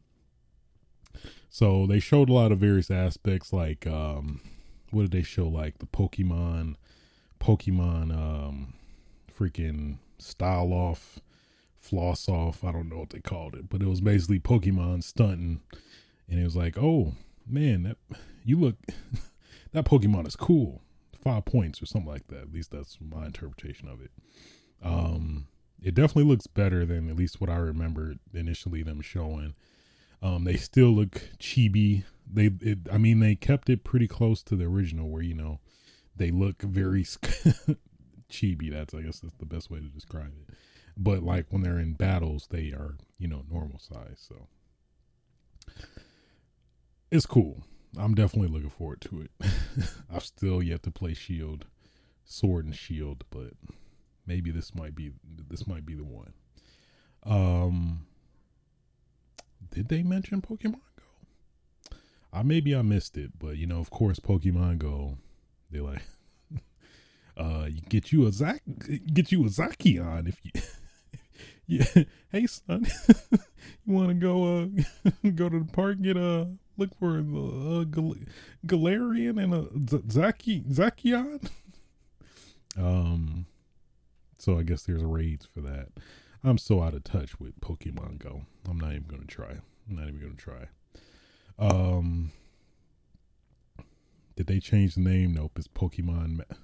So they showed a lot of various aspects, like um, what did they show? Like the Pokemon, Pokemon, um, freaking style off floss off. I don't know what they called it, but it was basically Pokemon stunting. And it was like, oh man, that you look that Pokemon is cool. Five points or something like that. At least that's my interpretation of it. Um, it definitely looks better than at least what I remember initially them showing. Um, they still look chibi. They, it, I mean, they kept it pretty close to the original, where you know they look very chibi. That's I guess that's the best way to describe it but like when they're in battles, they are you know normal size. So it's cool. I'm definitely looking forward to it. I've still yet to play Shield, Sword and Shield, but maybe this might be this might be the one. Um, did they mention Pokemon Go? I maybe I missed it, but you know, of course, Pokemon Go, they like, uh, you get you a Zac, get you a Zacian if you, yeah. Hey son, you want to go uh go to the park get a look for the uh, Gal- Galarian and a Z- Zaki Zacian. um, so I guess there's raids for that. I'm so out of touch with Pokemon Go. I'm not even gonna try. I'm not even gonna try. Um, did they change the name? Nope. It's Pokemon. Ma-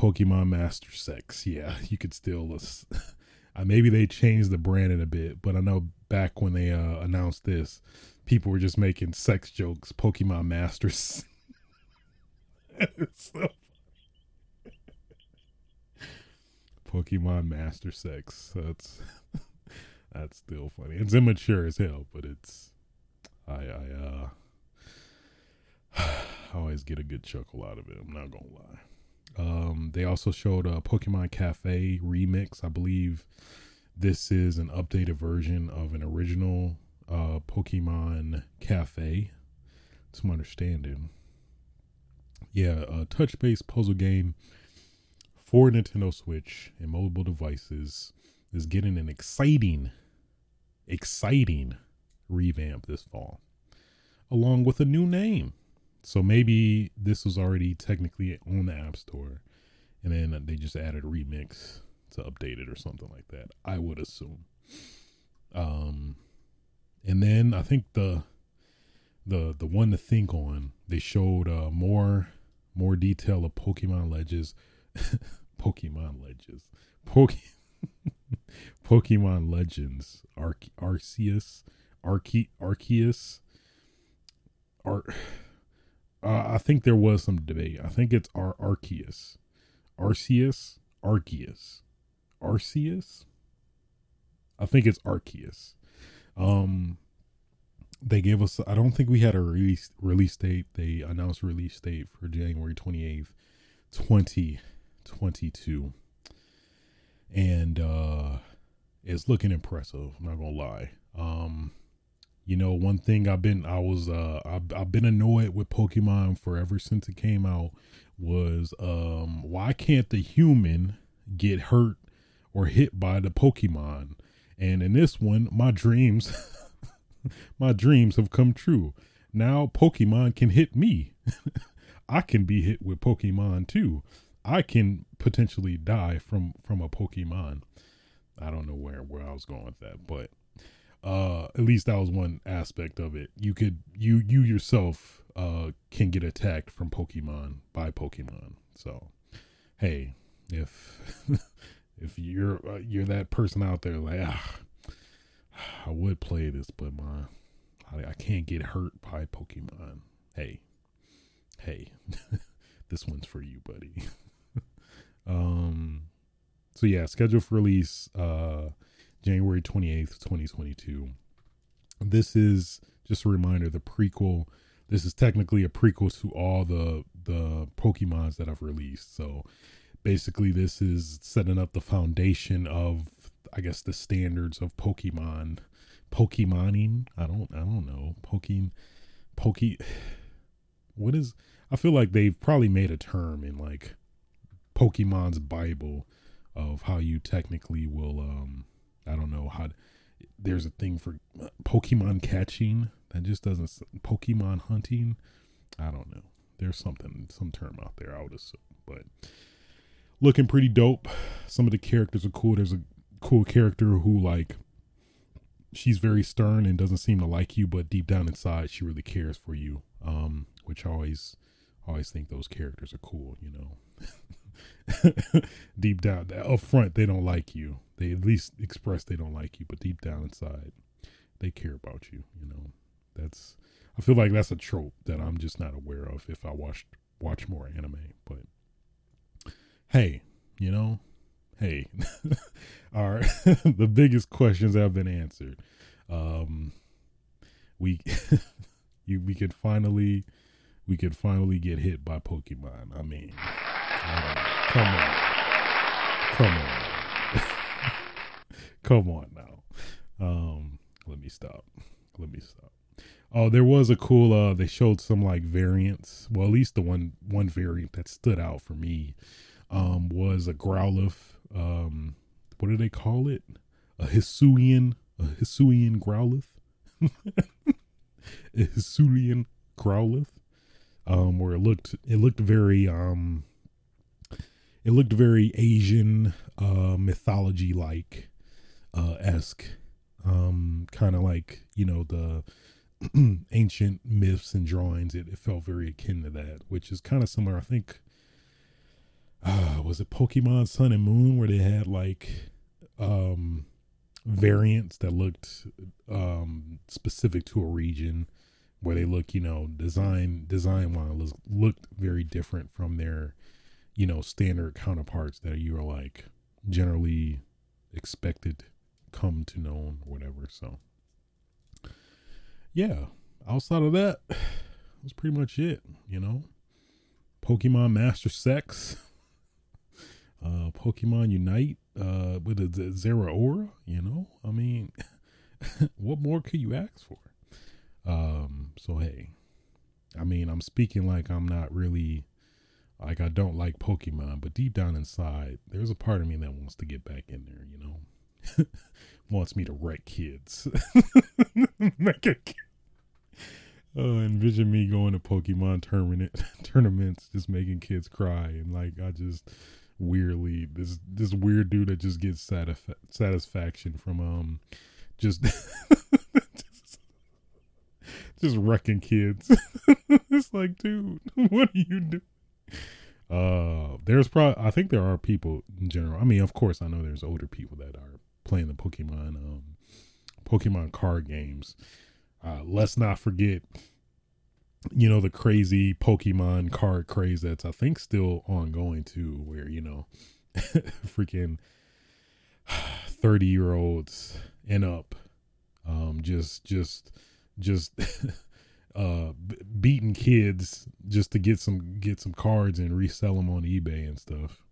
Pokemon Master Sex. Yeah, you could still. Uh, maybe they changed the branding a bit, but I know back when they uh, announced this, people were just making sex jokes. Pokemon Masters. so Pokemon Master Sex. That's that's still funny. It's immature as hell, but it's I I uh I always get a good chuckle out of it. I'm not gonna lie. Um, they also showed a Pokemon Cafe remix. I believe this is an updated version of an original uh, Pokemon Cafe. To my understanding, yeah, a touch-based puzzle game for Nintendo Switch and mobile devices is getting an exciting, exciting revamp this fall, along with a new name. So maybe this was already technically on the App Store, and then they just added remix to update it or something like that. I would assume. Um, and then I think the the the one to think on they showed uh, more more detail of Pokemon Legends, Pokemon Legends, Poke, Pokemon Legends, Arce- Arceus, Arce- Arceus, Ar. Uh, I think there was some debate. I think it's Ar- Arceus, Arceus, Arceus, Arceus. I think it's Arceus. Um, they gave us. I don't think we had a release release date. They announced release date for January twenty eighth, twenty twenty two, and uh, it's looking impressive. I'm not gonna lie. Um, you know, one thing I've been I was uh I've, I've been annoyed with Pokemon forever since it came out was um why can't the human get hurt or hit by the Pokemon? And in this one, my dreams my dreams have come true. Now Pokemon can hit me. I can be hit with Pokemon too. I can potentially die from from a Pokemon. I don't know where where I was going with that, but uh at least that was one aspect of it. You could you you yourself uh can get attacked from pokemon by pokemon. So hey if if you're uh, you're that person out there like ah, i would play this but my I, I can't get hurt by pokemon. Hey hey this one's for you buddy. Um so yeah schedule for release uh January 28th, 2022. This is just a reminder the prequel. This is technically a prequel to all the the Pokemons that I've released. So basically this is setting up the foundation of I guess the standards of Pokemon Pokemoning. I don't I don't know. Poking Poke what is I feel like they've probably made a term in like Pokemon's Bible of how you technically will um I don't know how. There's a thing for Pokemon catching that just doesn't. Pokemon hunting. I don't know. There's something, some term out there. I would assume, but looking pretty dope. Some of the characters are cool. There's a cool character who like she's very stern and doesn't seem to like you, but deep down inside she really cares for you. Um, which I always always think those characters are cool, you know. deep down up front they don't like you. They at least express they don't like you, but deep down inside they care about you, you know. That's I feel like that's a trope that I'm just not aware of if I watched watch more anime, but hey, you know, hey, our the biggest questions have been answered. Um, we you we could finally we could finally get hit by Pokemon. I mean, come on, come on, come on now. Um, let me stop. Let me stop. Oh, there was a cool. Uh, they showed some like variants. Well, at least the one one variant that stood out for me, um, was a Growlithe. Um, what do they call it? A Hisuian, a Hisuian Growlithe. a Hisuian Growlithe. Um, where it looked it looked very um, it looked very Asian, uh, mythology like, uh, esque. Um, kind of like you know the ancient myths and drawings. It, it, felt very akin to that, which is kind of similar. I think, uh, was it Pokemon Sun and Moon where they had like um, variants that looked um, specific to a region, where they look, you know, design design wise looked very different from their, you know, standard counterparts that you are like generally expected come to know or whatever. So yeah, outside of that, that's pretty much it, you know. Pokemon Master Sex, uh, Pokemon Unite, uh, with a Zeraora, you know. I mean, what more could you ask for? Um, so hey, I mean, I'm speaking like I'm not really like I don't like Pokemon, but deep down inside, there's a part of me that wants to get back in there, you know. wants me to wreck kids. Make a kid. Oh, envision me going to Pokemon tournament tournaments, just making kids cry, and like I just weirdly this this weird dude that just gets satisf- satisfaction from um just just, just wrecking kids. it's like, dude, what are you doing? Uh, there's probably I think there are people in general. I mean, of course, I know there's older people that are playing the Pokemon um Pokemon card games. Uh, let's not forget, you know, the crazy Pokemon card craze that's I think still ongoing too, where you know, freaking thirty year olds and up, um, just just just uh beating kids just to get some get some cards and resell them on eBay and stuff.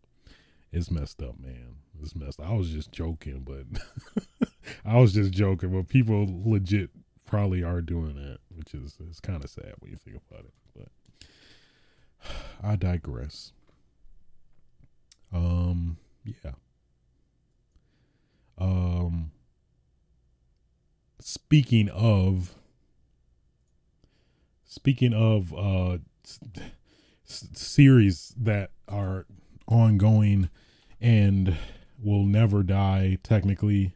It's messed up, man. It's messed. I was just joking, but I was just joking. But people legit probably are doing that, which is it's kind of sad when you think about it. But I digress. Um, yeah. Um, speaking of, speaking of uh, s- series that are ongoing and will never die technically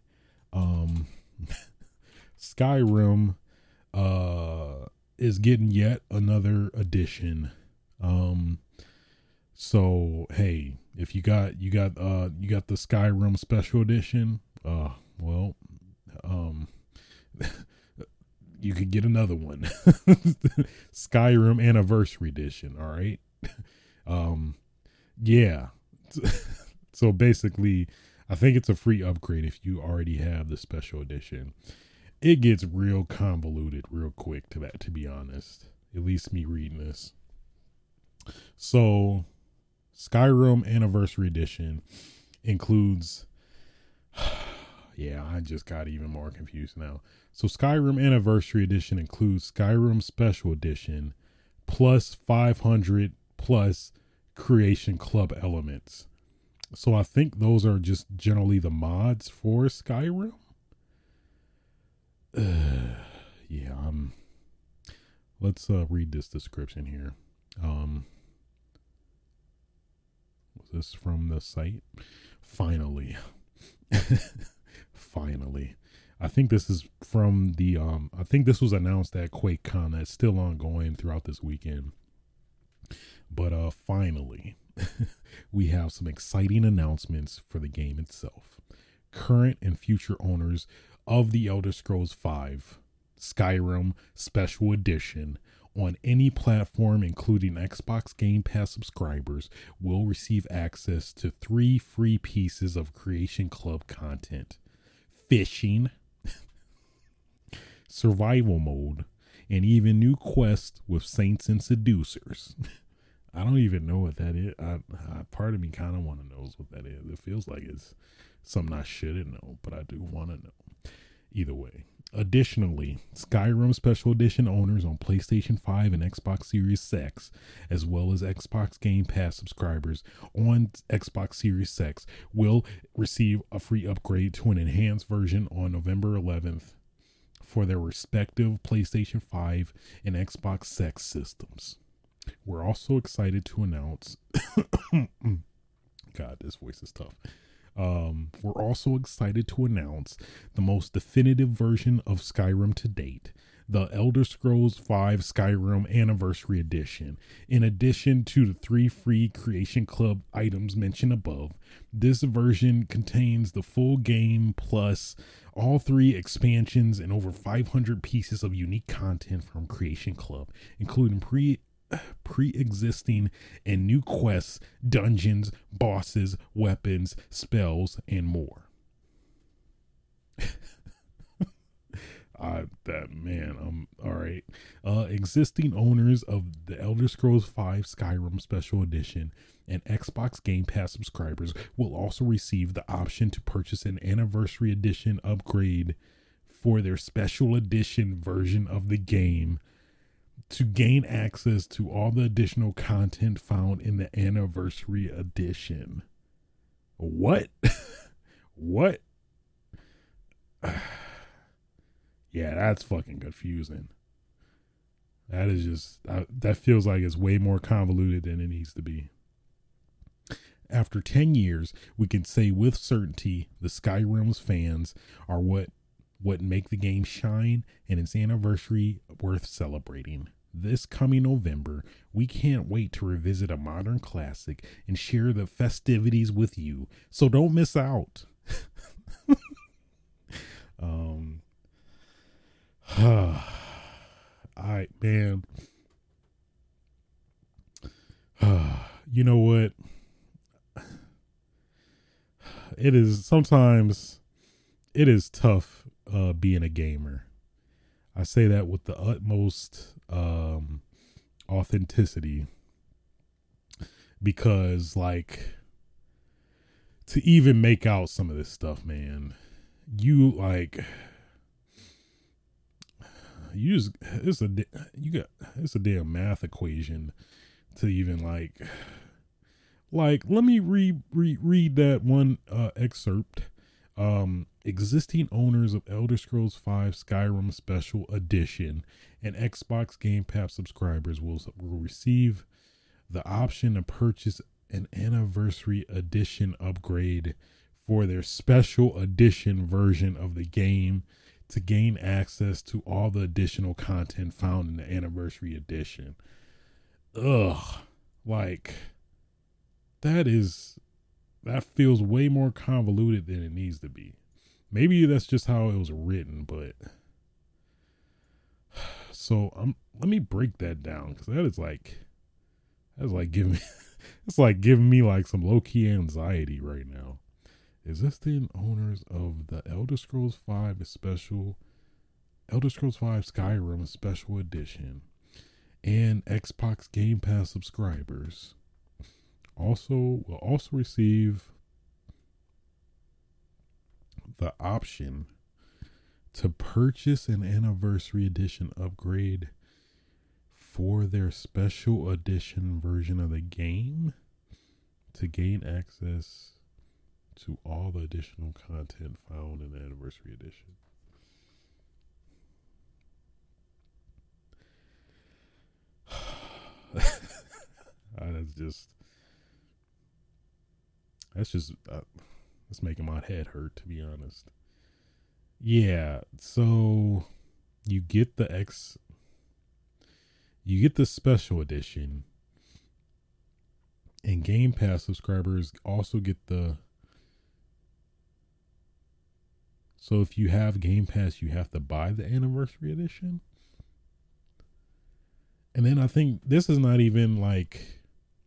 um skyrim uh is getting yet another edition. Um so hey if you got you got uh you got the skyrim special edition uh well um you could get another one skyrim anniversary edition all right um yeah so basically, I think it's a free upgrade if you already have the special edition. It gets real convoluted real quick to that, to be honest. At least me reading this. So, Skyrim Anniversary Edition includes. yeah, I just got even more confused now. So, Skyrim Anniversary Edition includes Skyrim Special Edition plus 500 plus Creation Club elements. So I think those are just generally the mods for Skyrim. Uh, yeah, um, let's uh, read this description here. Um, was this from the site? Finally, finally, I think this is from the. Um, I think this was announced at QuakeCon. That's still ongoing throughout this weekend. But uh, finally, we have some exciting announcements for the game itself. Current and future owners of the Elder Scrolls V Skyrim Special Edition on any platform, including Xbox Game Pass subscribers, will receive access to three free pieces of Creation Club content fishing, survival mode, and even new quests with saints and seducers. I don't even know what that is. I, I part of me kind of want to know what that is. It feels like it's something I shouldn't know, but I do want to know. Either way, Additionally, Skyrim Special Edition owners on PlayStation 5 and Xbox Series X, as well as Xbox Game Pass subscribers on Xbox Series X, will receive a free upgrade to an enhanced version on November 11th for their respective PlayStation 5 and Xbox X systems. We're also excited to announce God, this voice is tough. Um, we're also excited to announce the most definitive version of Skyrim to date, the Elder Scrolls V Skyrim Anniversary Edition. In addition to the three free Creation Club items mentioned above, this version contains the full game plus all three expansions and over 500 pieces of unique content from Creation Club, including pre pre-existing and new quests, dungeons, bosses, weapons, spells, and more. I that man, um, all right. Uh, existing owners of the Elder Scrolls V Skyrim Special Edition and Xbox Game Pass subscribers will also receive the option to purchase an Anniversary Edition upgrade for their Special Edition version of the game to gain access to all the additional content found in the anniversary edition. What? what? yeah, that's fucking confusing. That is just, uh, that feels like it's way more convoluted than it needs to be. After 10 years, we can say with certainty the Skyrim's fans are what what make the game shine and its anniversary worth celebrating. This coming November, we can't wait to revisit a modern classic and share the festivities with you. So don't miss out. um I man you know what? It is sometimes it is tough uh being a gamer. I say that with the utmost um, authenticity. Because, like, to even make out some of this stuff, man, you like you just it's a you got it's a damn math equation to even like like let me re, re, read that one uh excerpt. Um, existing owners of Elder Scrolls V Skyrim Special Edition and Xbox Game Pass subscribers will, will receive the option to purchase an anniversary edition upgrade for their special edition version of the game to gain access to all the additional content found in the anniversary edition. Ugh, like that is that feels way more convoluted than it needs to be. Maybe that's just how it was written, but so I'm let me break that down because that is like that's like giving me it's like giving me like some low key anxiety right now. Is this the owners of the Elder Scrolls Five special Elder Scrolls Five Skyrim Special Edition and Xbox Game Pass subscribers? also will also receive the option to purchase an anniversary edition upgrade for their special edition version of the game to gain access to all the additional content found in the anniversary edition. that's just that's just uh, that's making my head hurt to be honest. Yeah, so you get the X you get the special edition and Game Pass subscribers also get the So if you have Game Pass, you have to buy the anniversary edition. And then I think this is not even like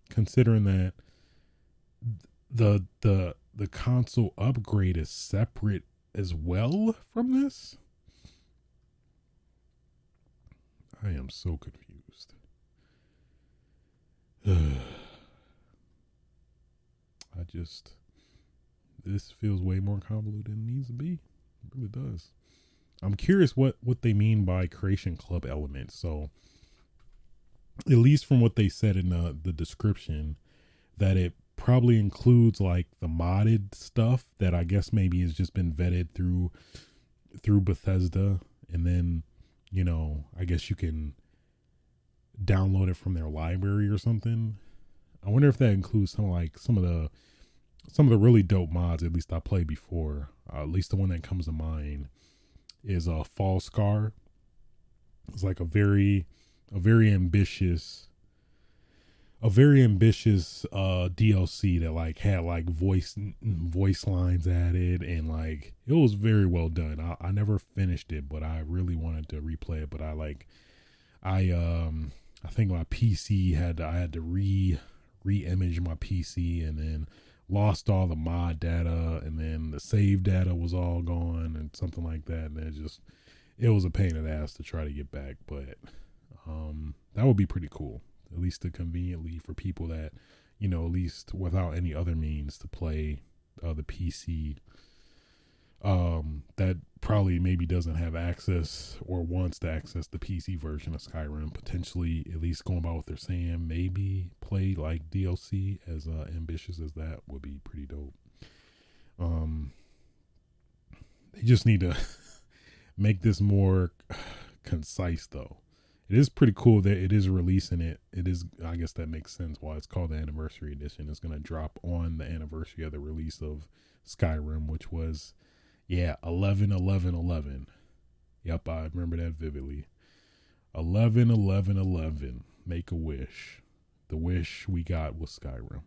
considering that the the the console upgrade is separate as well from this? I am so confused. I just this feels way more convoluted than it needs to be. It really does. I'm curious what what they mean by creation club elements. So at least from what they said in the the description, that it probably includes like the modded stuff that I guess maybe has just been vetted through through Bethesda and then you know I guess you can download it from their library or something. I wonder if that includes some like some of the some of the really dope mods at least I played before. Uh, at least the one that comes to mind is a uh, Falskaar. It's like a very a very ambitious a very ambitious uh DLC that like had like voice voice lines added and like it was very well done. I, I never finished it, but I really wanted to replay it. But I like I um I think my PC had to, I had to re re-image my PC and then lost all the mod data and then the save data was all gone and something like that and it just it was a pain in the ass to try to get back but um that would be pretty cool at least to conveniently for people that you know at least without any other means to play uh, the PC um that probably maybe doesn't have access or wants to access the PC version of Skyrim potentially at least going by what they're saying maybe play like DLC as uh, ambitious as that would be pretty dope. Um they just need to make this more concise though it is pretty cool that it is releasing it. It is, I guess that makes sense why it's called the anniversary edition. It's going to drop on the anniversary of the release of Skyrim, which was, yeah, 11 11 11. Yep, I remember that vividly. 11 11 11. Make a wish. The wish we got was Skyrim.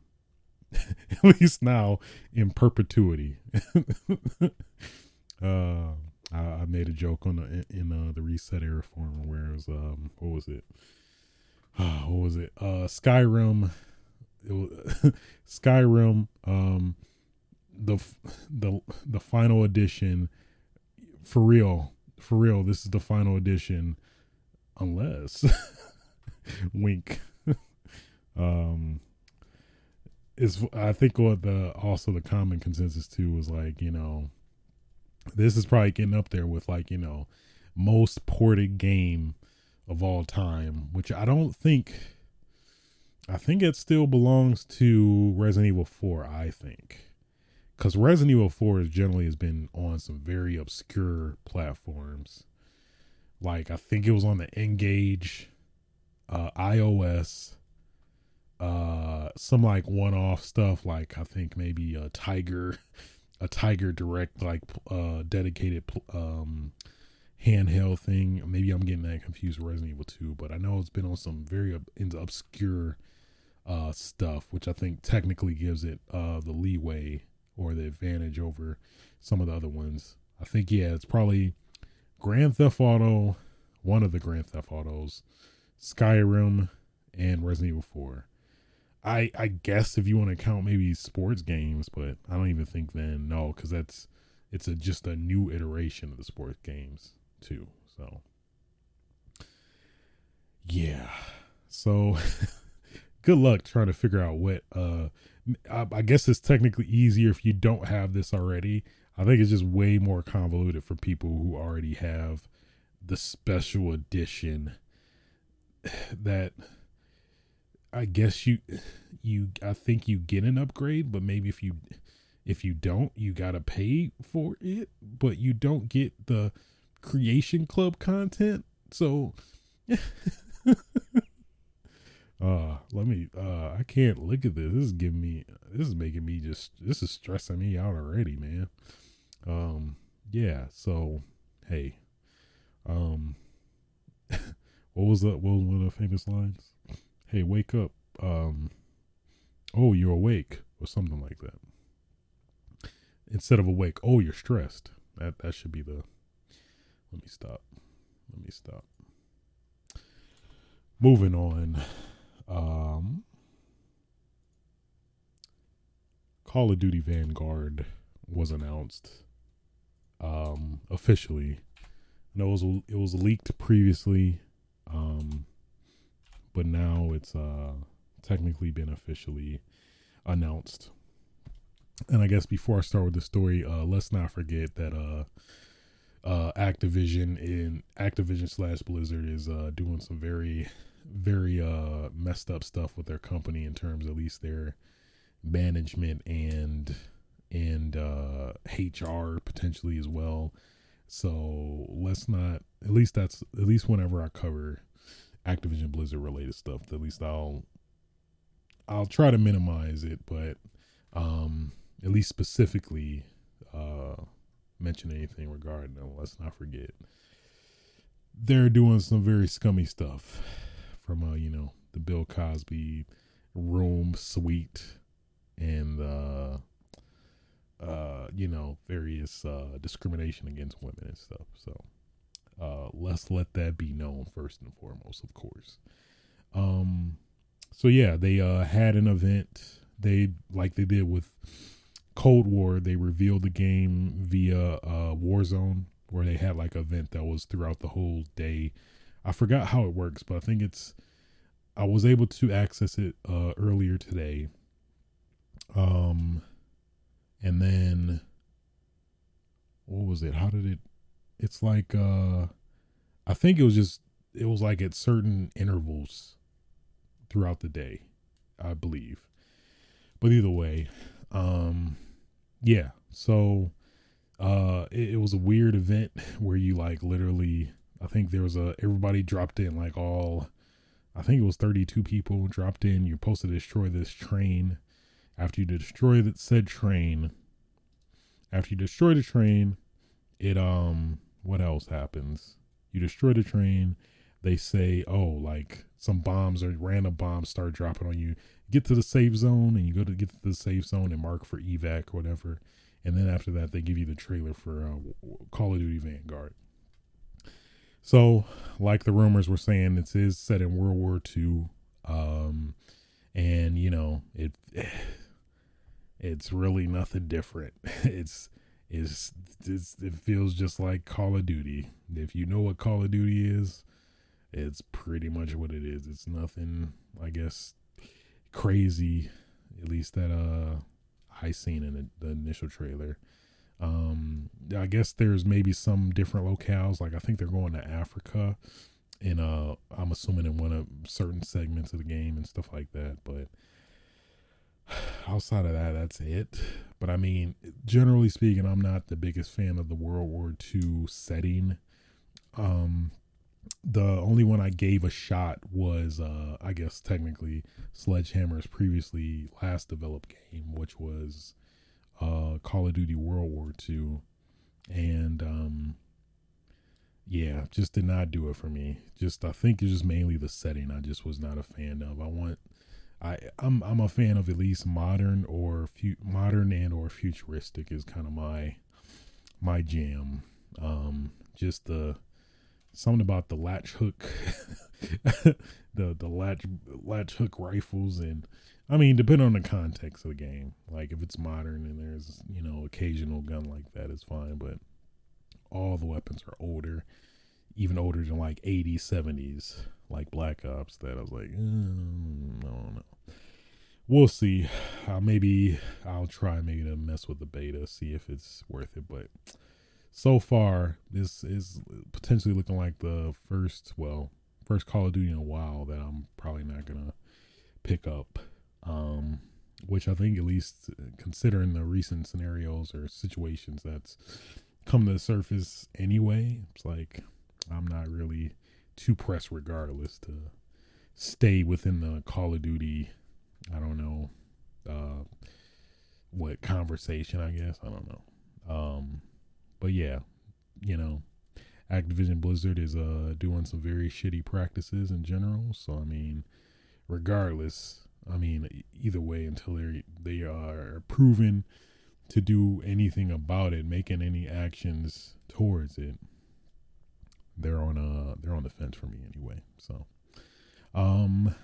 At least now in perpetuity. uh, I, I made a joke on the in uh, the ResetEra forum where it was um what was it? what was it? Uh, Skyrim. It was Skyrim. Um, the the the final edition. For real, for real. This is the final edition, unless wink. um, is I think what the also the common consensus too was like you know this is probably getting up there with like you know most ported game of all time which i don't think i think it still belongs to resident evil 4 i think. Because resident evil 4 is generally has been on some very obscure platforms. Like i think it was on the N-Gage uh ios uh some like one-off stuff like i think maybe a tiger a Tiger Direct like uh dedicated um handheld thing. Maybe I'm getting that confused with Resident Evil 2, but I know it's been on some very ob- obscure uh stuff, which I think technically gives it uh the leeway or the advantage over some of the other ones. I think yeah, it's probably Grand Theft Auto, one of the Grand Theft Autos, Skyrim, and Resident Evil 4. I I guess if you want to count maybe sports games, but I don't even think then no, because that's it's a just a new iteration of the sports games too. So yeah, so good luck trying to figure out what. Uh, I, I guess it's technically easier if you don't have this already. I think it's just way more convoluted for people who already have the special edition that I guess you you I think you get an upgrade, but maybe if you if you don't, you gotta pay for it, but you don't get the creation club content. So uh let me uh I can't look at this. This is giving me this is making me just this is stressing me out already, man. Um yeah, so hey. Um what was that what was one of the famous lines? Hey, wake up. Um, oh, you're awake, or something like that. Instead of awake, oh, you're stressed. That that should be the. Let me stop. Let me stop. Moving on. Um, Call of Duty Vanguard was announced um, officially. No, it was it was leaked previously. Um, but now it's uh, technically been officially announced. And I guess before I start with the story, uh, let's not forget that uh, uh, Activision in Activision slash Blizzard is uh, doing some very, very uh, messed up stuff with their company in terms, at least their management and and uh, HR potentially as well. So let's not. At least that's at least whenever I cover Activision Blizzard related stuff, at least I'll I'll try to minimize it, but um, at least specifically uh, mention anything regarding them. Let's not forget they're doing some very scummy stuff from uh, you know the Bill Cosby room suite and uh, uh, you know various uh, discrimination against women and stuff. So uh, let's let that be known first and foremost, of course. Um, so yeah, they uh, had an event. They like they did with Cold War. They revealed the game via uh, Warzone, where they had like an event that was throughout the whole day. I forgot how it works, but I think it's. I was able to access it uh, earlier today. Um, and then what was it? How did it? It's like uh, I think it was just it was like at certain intervals throughout the day, I believe. But either way, um, yeah. So uh, it, it was a weird event where you like literally. I think there was a everybody dropped in like all. I think it was 32 people dropped in. You're supposed to destroy this train. After you destroy that said train, after you destroy the train, it um what else happens? You destroy the train. They say, oh, like some bombs or random bombs start dropping on you. Get to the safe zone and you go to get to the safe zone and mark for evac or whatever. And then after that, they give you the trailer for uh, Call of Duty Vanguard. So, like the rumors were saying, it is set in World War II. Um, and you know, it it's really nothing different. It's it's it feels just like Call of Duty. If you know what Call of Duty is, it's pretty much what it is. It's nothing, I guess, crazy. At least that uh I seen in the, the initial trailer. Um, I guess there's maybe some different locales. Like I think they're going to Africa, and uh, I'm assuming in one of certain segments of the game and stuff like that. But outside of that, that's it. But I mean, generally speaking, I'm not the biggest fan of the World War II setting. Um, the only one I gave a shot was, uh, I guess, technically Sledgehammer's previously last developed game, which was uh, Call of Duty World War II. And um, yeah, just did not do it for me. Just, I think it's just mainly the setting I just was not a fan of. I want. I I'm I'm a fan of at least modern or fu- modern and or futuristic is kind of my my jam. Um, just the something about the latch hook, the the latch latch hook rifles, and I mean, depending on the context of the game, like if it's modern and there's you know occasional gun like that is fine, but all the weapons are older, even older than like 80s, 70s, like Black Ops. That I was like, mm, I don't know. We'll see. Uh, maybe I'll try maybe to mess with the beta, see if it's worth it, but so far, this is potentially looking like the first, well, first Call of Duty in a while that I'm probably not gonna pick up. Um, which I think, at least considering the recent scenarios or situations that's come to the surface anyway, it's like I'm not really too pressed, regardless, to stay within the Call of Duty. I don't know, uh, what conversation, I guess. I don't know. Um, but yeah, you know, Activision Blizzard is uh doing some very shitty practices in general. So I mean, regardless, I mean, either way, until they they are proven to do anything about it, making any actions towards it, they're on a they're on the fence for me anyway. So, um,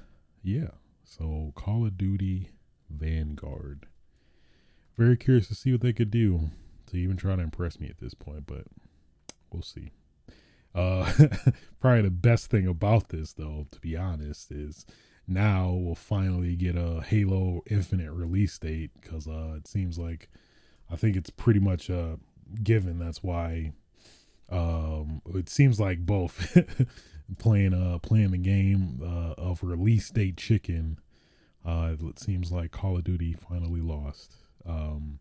yeah. So Call of Duty Vanguard. Very curious to see what they could do to even try to impress me at this point, but we'll see. Uh, probably the best thing about this, though, to be honest, is now we'll finally get a Halo Infinite release date because uh, it seems like I think it's pretty much a given. That's why Um, it seems like both playing uh playing the game uh, of release date chicken. Uh, it seems like Call of Duty finally lost. Um,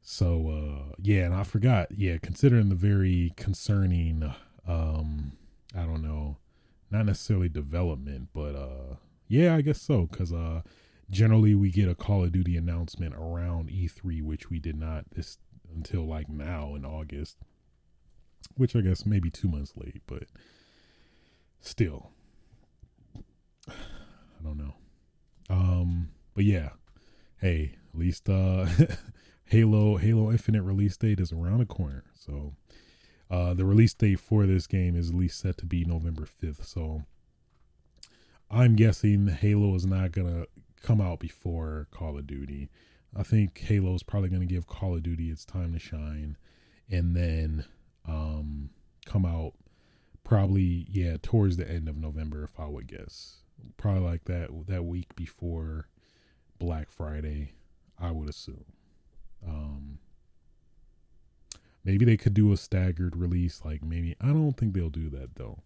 so uh, yeah, and I forgot. Yeah, considering the very concerning, um, I don't know, not necessarily development, but uh, yeah, I guess so. Because uh, generally we get a Call of Duty announcement around E3, which we did not this until like now in August, which I guess maybe two months late, but still, I don't know. Um, but yeah, hey, at least uh, Halo Halo Infinite release date is around the corner, so. Uh, the release date for this game is at least set to be November 5th. So I'm guessing Halo is not to come out before Call of Duty. I think Halo is probably to give Call of Duty its time to shine and then um, come out probably yeah towards the end of November if I would guess. Probably like that that week before Black Friday, I would assume. Um, maybe they could do a staggered release like maybe I don't think they'll do that though.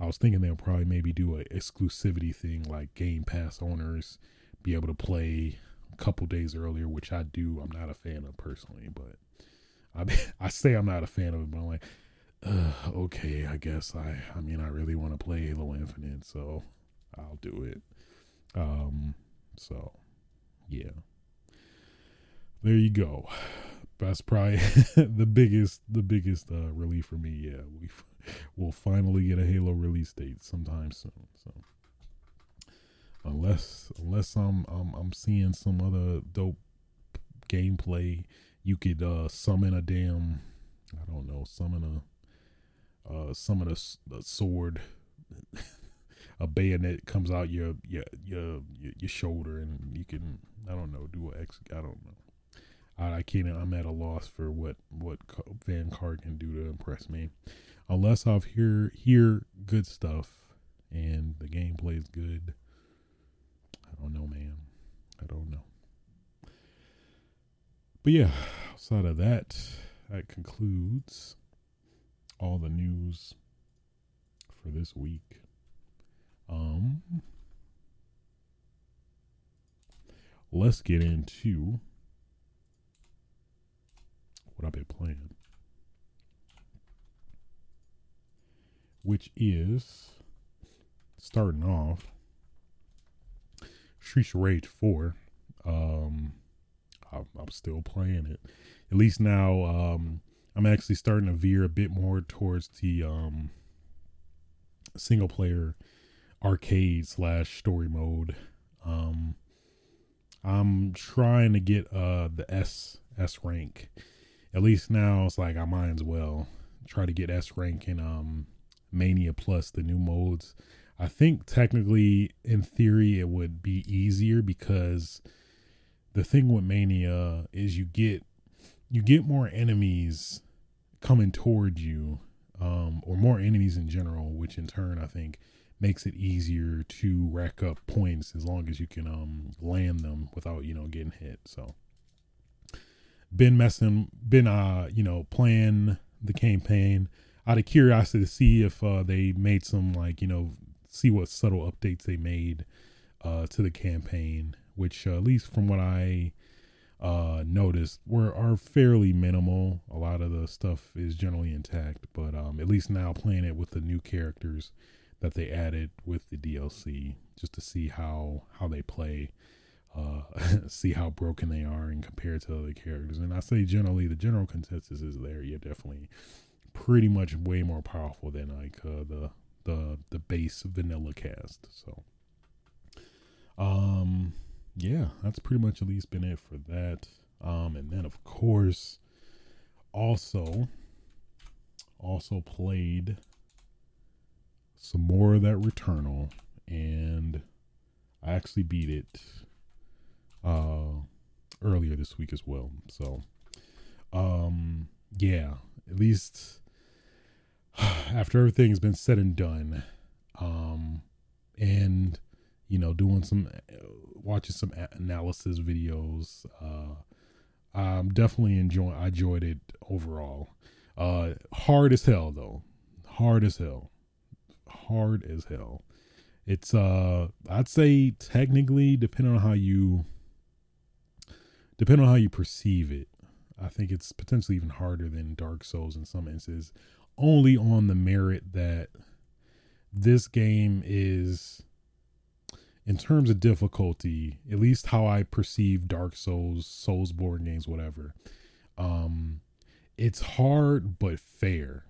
I was thinking they'll probably maybe do a exclusivity thing like Game Pass owners be able to play a couple days earlier, which I do. I'm not a fan of personally, but I I say I'm not a fan of it, but I'm like, uh, okay, I guess I I mean I really want to play Halo Infinite, so I'll do it. Um, so yeah, there you go. That's probably the biggest the biggest uh, relief for me. Yeah, we will finally get a Halo release date sometime soon. So unless unless I'm I'm, I'm seeing some other dope gameplay, you could uh, summon a damn I don't know summon a uh, summon a, a sword. a bayonet comes out your your your your shoulder and you can I don't know do a X I don't know I, I can't. I'm at a loss for what what Vanguard can do to impress me, unless I've hear hear good stuff and the gameplay is good. I don't know, man. I don't know. But yeah, outside of that, that concludes all the news for this week. Um, let's get into what I've been playing, which is starting off Streets Rage 4. Um, I'm, I'm still playing it. At least now, um, I'm actually starting to veer a bit more towards the um, single player arcade slash story mode. Um, I'm trying to get uh the S S rank at least now it's like I might as well try to get S rank in um Mania Plus, the new modes. I think technically, in theory, it would be easier because the thing with Mania is you get you get more enemies coming toward you, um, or more enemies in general, which in turn I think makes it easier to rack up points as long as you can um land them without you know getting hit. So been messing, been uh, you know, playing the campaign out of curiosity to see if uh, they made some like you know, see what subtle updates they made uh, to the campaign, which uh, at least from what I uh, noticed were are fairly minimal. A lot of the stuff is generally intact, but um, at least now playing it with the new characters that they added with the DLC, just to see how how they play uh, see how broken they are and compared to other characters. And I say generally, the general consensus is there. You're definitely pretty much way more powerful than like uh, the the the base vanilla cast. So, um, yeah, that's pretty much at least been it for that. Um, and then of course, also, also played some more of that Returnal, and I actually beat it uh, earlier this week as well. So, um, yeah, at least after everything's been said and done, um, and you know, doing some watching some analysis videos, uh, I'm definitely enjoying. I enjoyed it overall. Uh, hard as hell though, hard as hell, hard as hell. It's uh, I'd say technically, depending on how you, depending on how you perceive it, I think it's potentially even harder than Dark Souls in some instances, only on the merit that this game is in terms of difficulty, at least how I perceive Dark Souls, Souls Soulsborne games, whatever, um, it's hard but fair.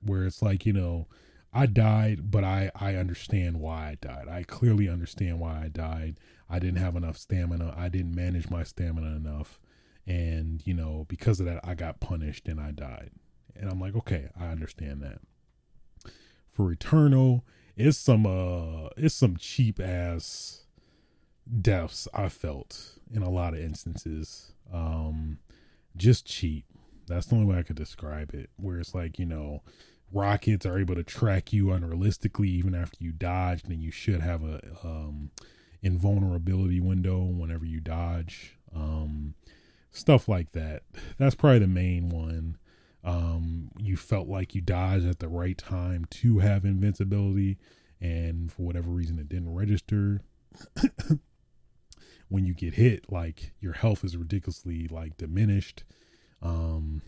Where it's like, you know, I died, but I, I understand why I died. I clearly understand why I died. I didn't have enough stamina. I didn't manage my stamina enough. And, you know, because of that, I got punished and I died. And I'm like, okay, I understand that. For Returnal, it's some uh it's some cheap ass deaths I felt in a lot of instances. Um just cheap. That's the only way I could describe it. Where it's like, you know, rockets are able to track you unrealistically even after you dodge, and you should have a um invulnerability window whenever you dodge. Um stuff like that. That's probably the main one um, you felt like you dodged at the right time to have invincibility, and for whatever reason it didn't register. when you get hit, like your health is ridiculously like diminished. Um,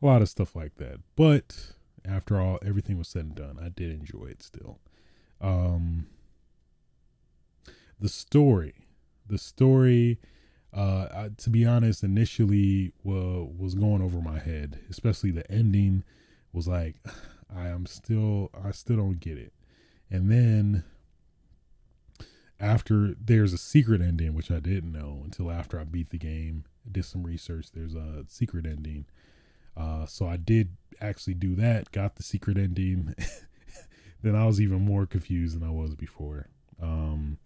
a lot of stuff like that. But after all, everything was said and done, I did enjoy it still. Um, the story, the story uh, I, to be honest, initially well, was going over my head, especially the ending was like, I am still, I still don't get it. And then after there's a secret ending, which I didn't know until after I beat the game, did some research. There's a secret ending. Uh, so I did actually do that, got the secret ending. then I was even more confused than I was before. Um,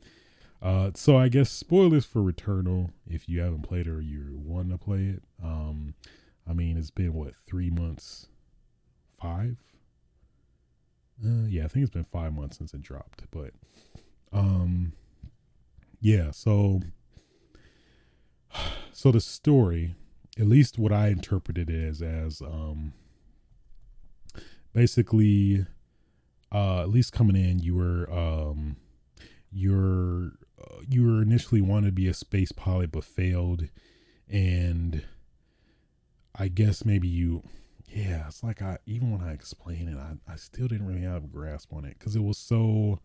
uh, so I guess spoilers for Returnal if you haven't played it or you want to play it. Um, I mean, it's been what three months, five? Uh, yeah, I think it's been five months since it dropped. But, um, yeah. So, so the story, at least what I interpreted it as, as um, basically, uh, at least coming in, you were um, you're you were initially wanted to be a space pilot but failed. And i guess maybe you yeah it's like i even when i explain it i, I still didn't really have a grasp on it because it was so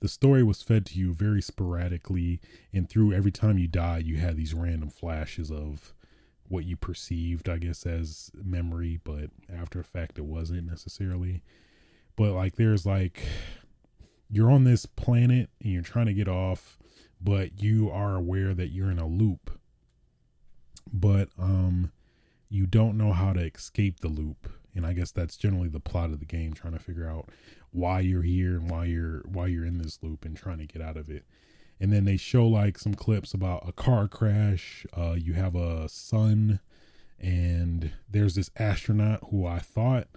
the story was fed to you very sporadically. And through every time you died you had these random flashes of what you perceived i guess as memory but after effect it wasn't necessarily. But like there's like you're on this planet and you're trying to get off, but you are aware that you're in a loop. But um you don't know how to escape the loop. And I guess that's generally the plot of the game, trying to figure out why you're here and why you're why you're in this loop and trying to get out of it. And then they show like some clips about a car crash. Uh, you have a son, and there's this astronaut who I thought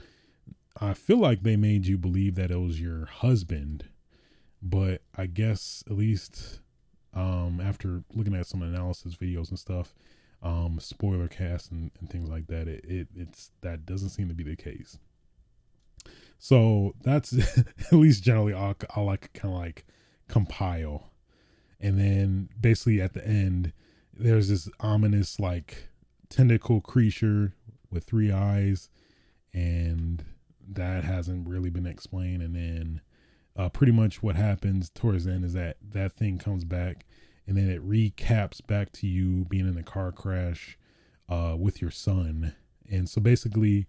I feel like they made you believe that it was your husband but I guess at least um, after looking at some analysis videos and stuff, um, spoiler cast and, and things like that, it, it it's that doesn't seem to be the case. So that's at least generally I'll, I'll like kind of like compile, and then basically at the end there's this ominous like tentacle creature with three eyes, and that hasn't really been explained, and then uh, pretty much what happens towards the end is that that thing comes back and then it recaps back to you being in a car crash uh, with your son. And so basically,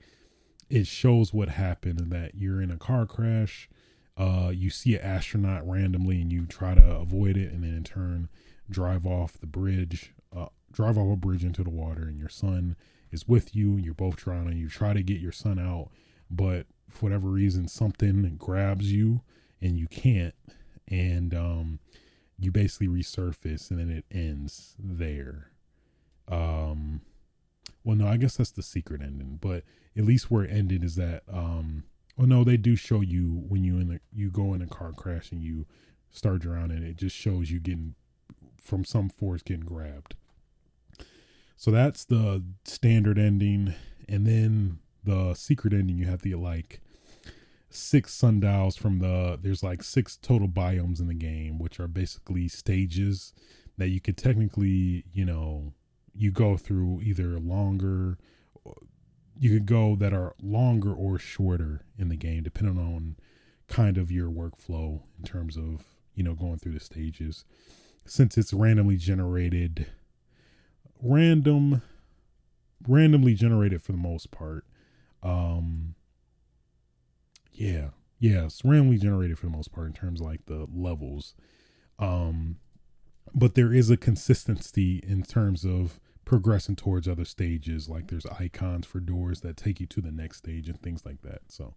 it shows what happened that you're in a car crash. Uh, you see an astronaut randomly and you try to avoid it, and then in turn, drive off the bridge, uh, drive off a bridge into the water, and your son is with you. and You're both drowning. You try to get your son out, but for whatever reason, something grabs you and you can't and um you basically resurface and then it ends there um well no i guess that's the secret ending but at least where it ended is that um well no they do show you when you in the you go in a car crash and you start drowning it just shows you getting from some force getting grabbed So that's the standard ending, and then the secret ending. You have the like six sundials from the. There's like six total biomes in the game, which are basically stages that you could technically, you know, you go through either longer. You could go that are longer or shorter in the game, depending on kind of your workflow in terms of you know going through the stages since it's randomly generated random randomly generated for the most part um yeah. Yeah. It's randomly generated for the most part in terms of like the levels. Um but there is a consistency in terms of progressing towards other stages. Like there's icons for doors that take you to the next stage and things like that. So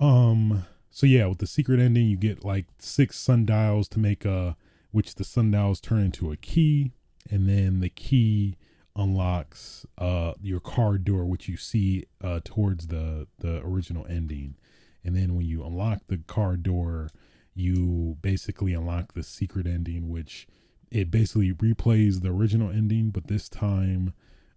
um so yeah with the secret ending you get like six sundials to make a which the sundials turn into a key. And then the key unlocks uh your car door which you see uh towards the the original ending. And then when you unlock the car door you basically unlock the secret ending which it basically replays the original ending but this time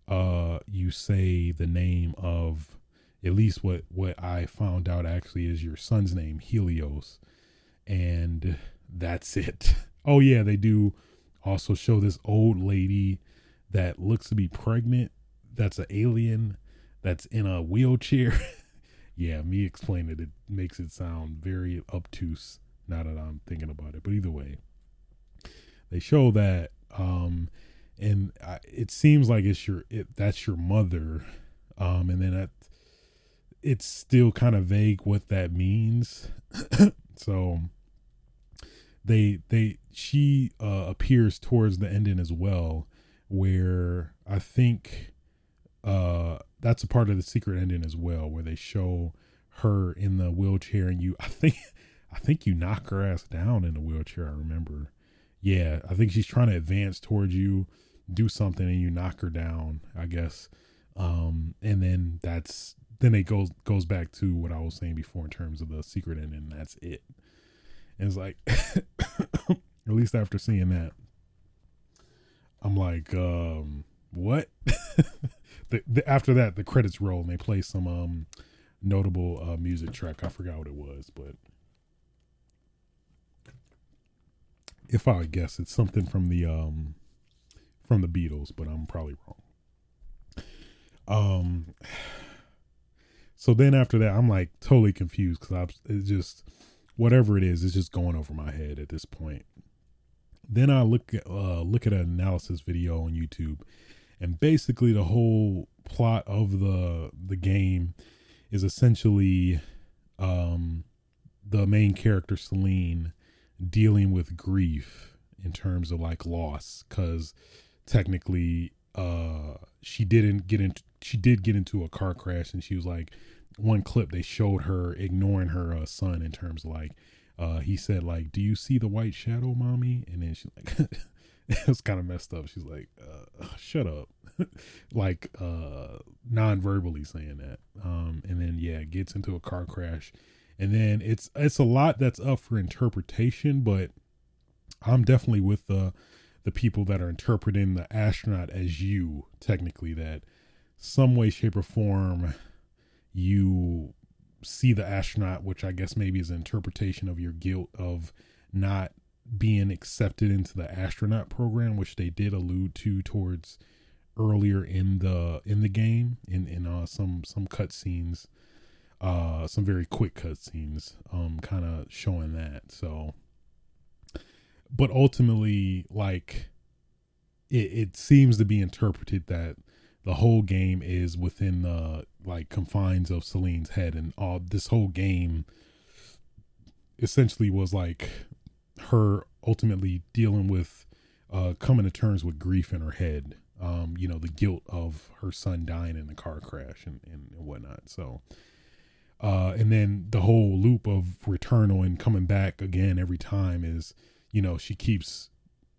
uh you say the name of at least what what i found out actually is your son's name helios. And that's it. Oh yeah they do also show this old lady that looks to be pregnant that's an alien that's in a wheelchair. Yeah me explaining it, it makes it sound very obtuse now that i'm thinking about it. But either way they show that um and I, it seems like it's your it, that's your mother. Um and then that it's still kind of vague what that means. So they they she uh, appears towards the ending as well where i think uh that's a part of the secret ending as well where they show her in the wheelchair and you i think i think you knock her ass down in the wheelchair i remember. Yeah i think she's trying to advance towards you do something and you knock her down i guess. Um and then that's then it goes goes back to what i was saying before in terms of the secret ending that's it. And it's like, at least after seeing that, I'm like, um, what? the, the, after that, the credits roll and they play some um notable uh, music track. I forgot what it was, but if I guess, it's something from the um from the Beatles, but I'm probably wrong. Um. So then after that, I'm like totally confused because I it's just whatever it is, it's just going over my head at this point. Then I look at uh, look at an analysis video on YouTube, and basically the whole plot of the the game is essentially um, the main character Celine dealing with grief in terms of like loss, because technically uh, she didn't get into she did get into a car crash, and she was like one clip they showed her ignoring her uh, son in terms of like uh he said like do you see the white shadow mommy? And then she's like it was kind of messed up. She's like uh, shut up. Like uh non-verbally saying that. Um and then yeah gets into a car crash. And then it's it's a lot that's up for interpretation but i'm definitely with the the people that are interpreting the astronaut as you technically that some way shape or form you see the astronaut, which I guess maybe is an interpretation of your guilt of not being accepted into the astronaut program, which they did allude to towards earlier in the in the game in in uh, some some cutscenes, uh, some very quick cutscenes, um, kind of showing that. So, but ultimately, like it, it seems to be interpreted that the whole game is within the like confines of Celine's head, and all this whole game essentially was like her ultimately dealing with uh coming to terms with grief in her head. Um, you know, the guilt of her son dying in the car crash and, and, whatnot. So uh and then the whole loop of returnal and coming back again every time is, you know, she keeps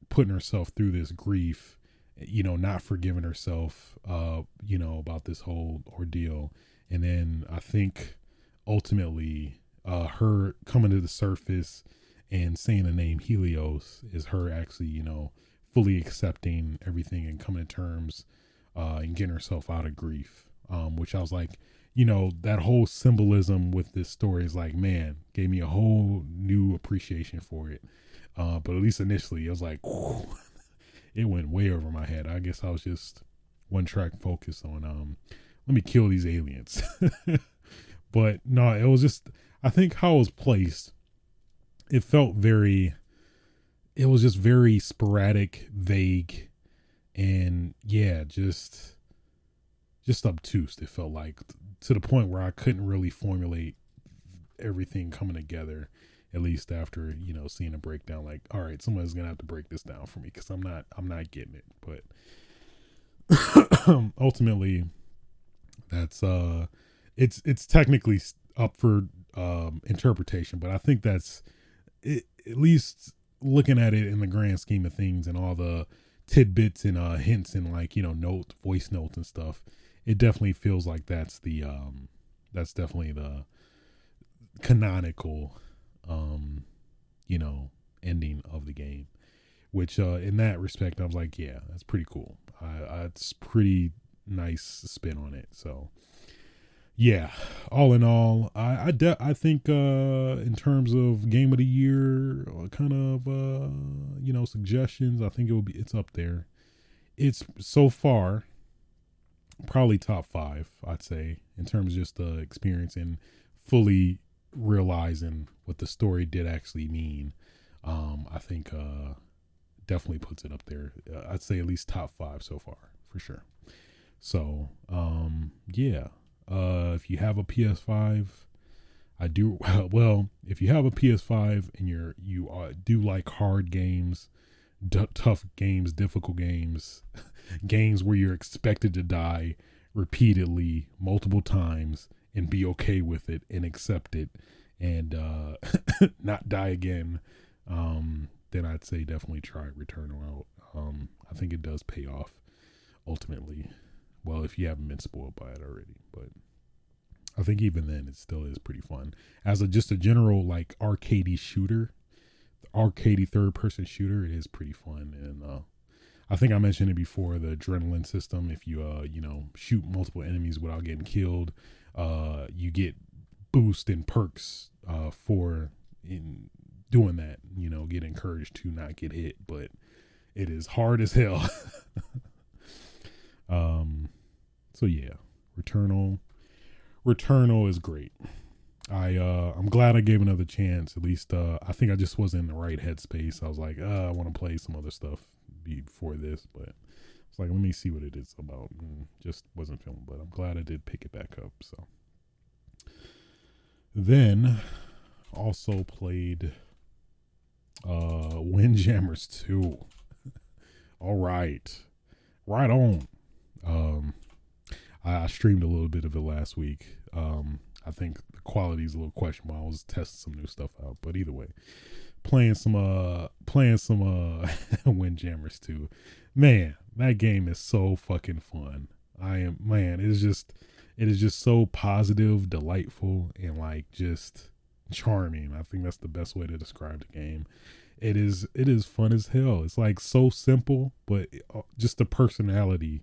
putting herself through this grief you know, not forgiving herself, uh, you know, about this whole ordeal. And then I think ultimately, uh, her coming to the surface and saying the name Helios is her actually, you know, fully accepting everything and coming to terms uh, and getting herself out of grief. Um, which I was like, you know, that whole symbolism with this story is like, man, gave me a whole new appreciation for it. Uh, but at least initially, it was like, whew, it went way over my head. I guess I was just one track focused on, um, let me kill these aliens. but no, it was just, I think how it was placed, it felt very, it was just very sporadic, vague, and yeah, just, just obtuse. It felt like to the point where I couldn't really formulate everything coming together at least after you know seeing a breakdown like all right someone's gonna have to break this down for me because i'm not i'm not getting it. But ultimately that's uh it's it's technically up for um interpretation but i think that's it, at least looking at it in the grand scheme of things and all the tidbits and uh hints and like you know note voice notes and stuff it definitely feels like that's the um that's definitely the canonical um you know ending of the game which uh in that respect i was like yeah that's pretty cool. I, I it's pretty nice spin on it. So yeah all in all i i, de- I think uh in terms of game of the year uh, kind of uh you know suggestions i think it will be it's up there. It's so far probably top five, I'd say, in terms of just the experience and fully realizing what the story did actually mean. Um, I think uh, definitely puts it up there. Uh, I'd say at least top five so far for sure. So um, yeah, uh, if you have a PS5, I do well. If you have a PS5 and you're you do like hard games, d- tough games, difficult games. games where you're expected to die repeatedly multiple times and be okay with it and accept it and uh not die again um then i'd say definitely try Returnal out. Um i think it does pay off ultimately. Well if you haven't been spoiled by it already but i think even then it still is pretty fun. As a just a general like arcadey shooter arcadey third person shooter it is pretty fun. And uh I think I mentioned it before the adrenaline system. If you uh you know shoot multiple enemies without getting killed, uh you get boost and perks uh for in doing that. You know, get encouraged to not get hit, but it is hard as hell. um, so yeah, Returnal, Returnal is great. I uh I'm glad I gave another chance. At least uh I think I just wasn't in the right headspace. I was like, uh, I want to play some other stuff before this, but like let me see what it is about. And just wasn't feeling, but I'm glad I did pick it back up. So then also played uh Windjammers 2. All right. Right on. Um I, I streamed a little bit of it last week. Um I think the quality is a little questionable. I was testing some new stuff out, but either way, playing some uh playing some uh Windjammers 2. Man, that game is so fucking fun. I am man, it is just it is just so positive, delightful, and like just charming. I think that's the best way to describe the game. It is it is fun as hell. It's like so simple, but uh, just the personality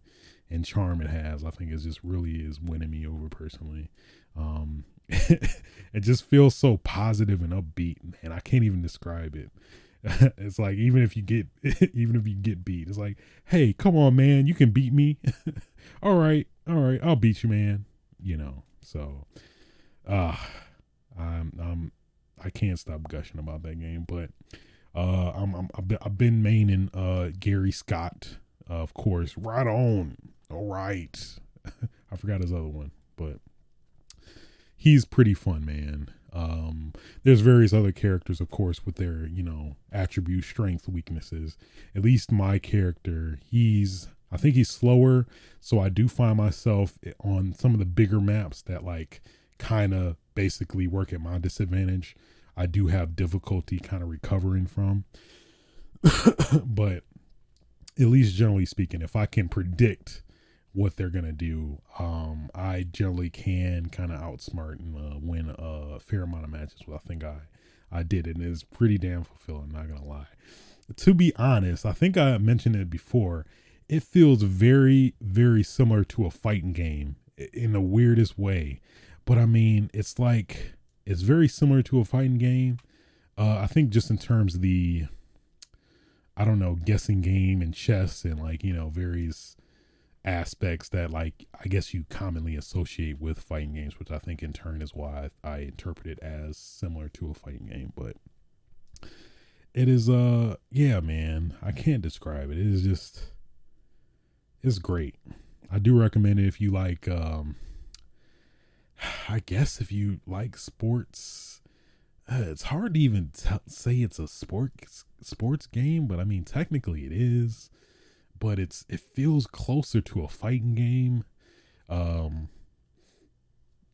and charm it has, I think is just really is winning me over personally. Um, it just feels so positive and upbeat, man. I can't even describe it. it's like even if you get even if you get beat, it's like, hey, come on, man, you can beat me. all right, all right, I'll beat you, man. You know, so uh I'm I'm I can't stop gushing about that game, but uh I'm, I'm I've been, maining uh Gary Scott, uh, of course. Right on. All right. I forgot his other one, but he's pretty fun, man. Um, there's various other characters, of course, with their you know attribute, strength, weaknesses. At least my character, he's I think he's slower, so I do find myself on some of the bigger maps that like kind of basically work at my disadvantage. I do have difficulty kind of recovering from, but at least generally speaking, if I can predict what they're gonna do. Um, I generally can kind of outsmart and uh, win a fair amount of matches. Well, I think I I did and it's pretty damn fulfilling. Not gonna lie. to be honest, I think I mentioned it before. It feels very, very similar to a fighting game in the weirdest way. But I mean, it's like it's very similar to a fighting game. Uh, I think just in terms of the, I don't know, guessing game and chess and like you know various aspects that like I guess you commonly associate with fighting games, which I think in turn is why I, I interpret it as similar to a fighting game. But it is uh yeah, man, I can't describe it. It is just it's great. I do recommend it if you like um I guess if you like sports uh, it's hard to even t- say it's a sports sports game, but I mean technically it is but it's it feels closer to a fighting game. Um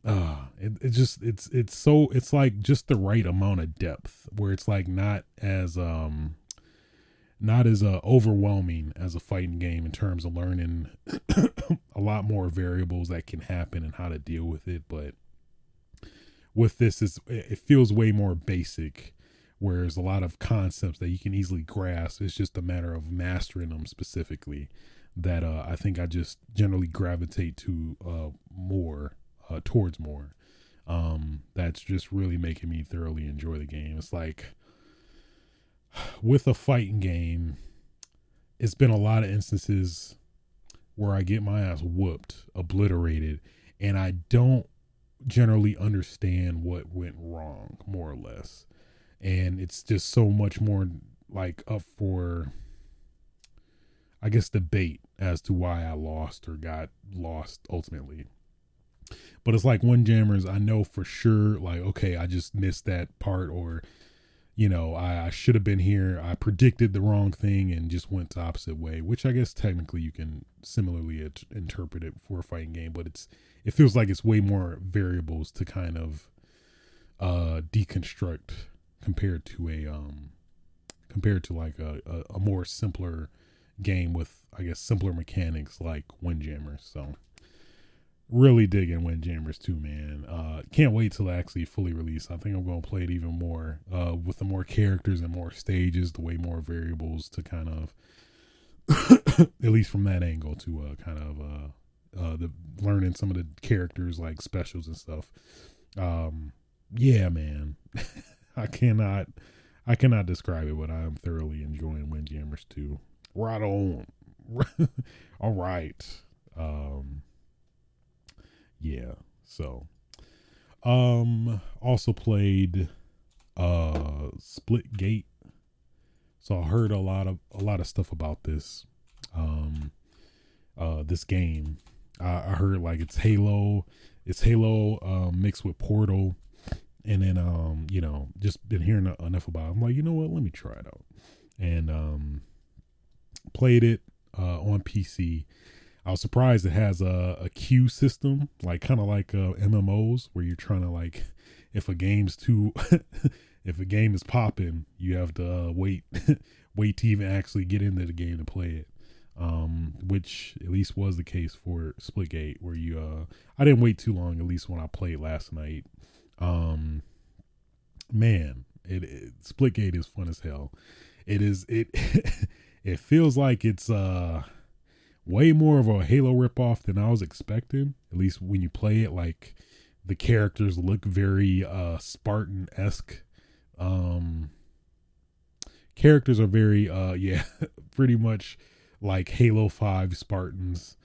uh it, it just it's it's so it's like just the right amount of depth where it's like not as um not as uh, overwhelming as a fighting game in terms of learning a lot more variables that can happen and how to deal with it but with this is it feels way more basic whereas a lot of concepts that you can easily grasp. It's just a matter of mastering them specifically that uh, i think i just generally gravitate to uh, more uh, towards more. Um, that's just really making me thoroughly enjoy the game. It's like with a fighting game it's been a lot of instances where i get my ass whooped obliterated and i don't generally understand what went wrong more or less and it's just so much more like up for I guess debate as to why I lost or got lost ultimately. But it's like Windjammers I know for sure, like, okay, I just missed that part, or, you know, I, I should have been here. I predicted the wrong thing and just went the opposite way, which I guess technically you can similarly it, interpret it for a fighting game, but it's, it feels like it's way more variables to kind of uh deconstruct compared to a um compared to like a, a, a more simpler game with I guess simpler mechanics like Windjammers. So really digging Windjammers too, man. Uh can't wait till actually fully release. I think I'm gonna play it even more, uh with the more characters and more stages, the way more variables to kind of at least from that angle to uh kind of uh uh the learning some of the characters like specials and stuff. Um yeah, man. I cannot I cannot describe it, but I am thoroughly enjoying Windjammers 2. Right on. All right. Um yeah. So um also played uh Splitgate. So I heard a lot of a lot of stuff about this um uh this game. I, I heard like it's Halo, it's Halo um mixed with Portal and then um you know just been hearing enough about it. i'm like you know what let me try it out and um played it uh on pc i was surprised it has a, a queue system like kind of like uh mmos where you're trying to like if a game's too if a game is popping you have to uh, wait wait to even actually get into the game to play it um, which at least was the case for Splitgate, where you uh, I didn't wait too long, at least when I played last night. Um, man, it, it Splitgate is fun as hell. It is it. it feels like it's uh way more of a Halo ripoff than I was expecting. At least when you play it, like the characters look very uh Spartan esque. Um, characters are very uh yeah, pretty much like Halo Five Spartans.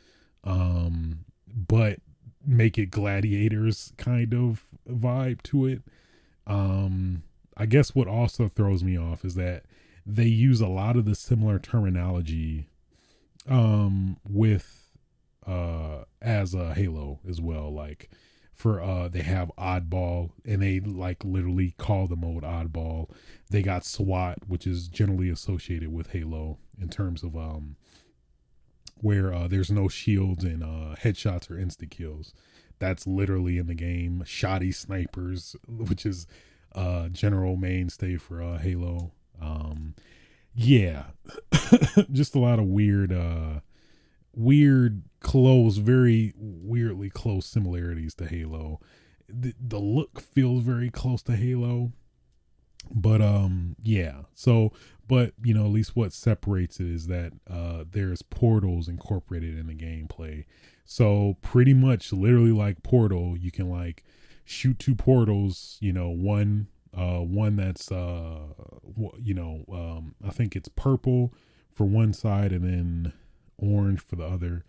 Um, but make it gladiators kind of vibe to it. Um, I guess what also throws me off is that they use a lot of the similar terminology um with uh as a Halo as well like for uh they have oddball and they like literally call the mode oddball they got SWAT which is generally associated with Halo in terms of um where uh, there's no shields and uh, headshots or insta kills. That's literally in the game. Shotty snipers, which is uh, general mainstay for uh, Halo. Um, yeah, just a lot of weird, uh, weird, close, very weirdly close similarities to Halo. The, the look feels very close to Halo but um yeah so but you know, at least what separates it is that uh, there's portals incorporated in the gameplay. So pretty much, literally like Portal, you can like shoot two portals. You know, one uh, one that's uh, you know, um, I think it's purple for one side and then orange for the other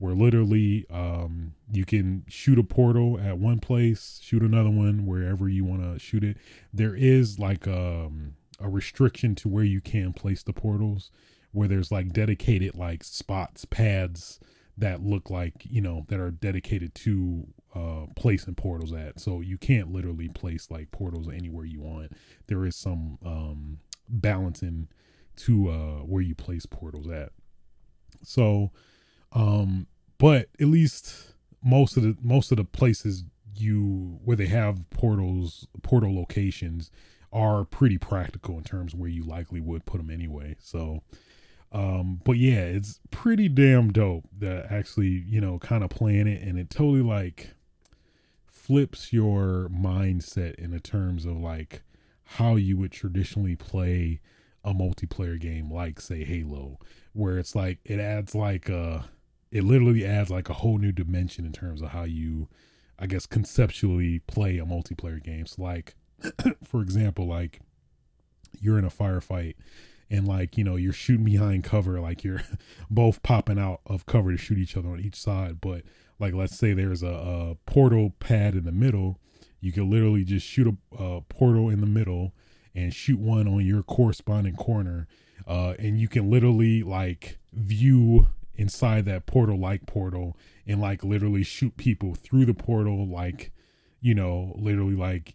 where literally um, you can shoot a portal at one place, shoot another one wherever you want to shoot it. There is like um, a restriction to where you can place the portals, where there's like dedicated like spots, pads that look like you know that are dedicated to uh, placing portals at. So you can't literally place like portals anywhere you want. There is some um, balancing to uh, where you place portals at. So um, but at least most of the most of the places you where they have portals portal locations are pretty practical in terms where you likely would put them anyway. So um but yeah, it's pretty damn dope that actually, you know, kind of playing it and it totally like flips your mindset in the terms of like how you would traditionally play a multiplayer game like say Halo where it's like it adds like a it literally adds like a whole new dimension in terms of how you I guess conceptually play a multiplayer game. So like for example, like you're in a firefight and like, you know, you're shooting behind cover, like you're both popping out of cover to shoot each other on each side. But like let's say there's a, a portal pad in the middle, you can literally just shoot a, a portal in the middle and shoot one on your corresponding corner uh, and you can literally like view inside that portal like portal and like literally shoot people through the portal like you know literally like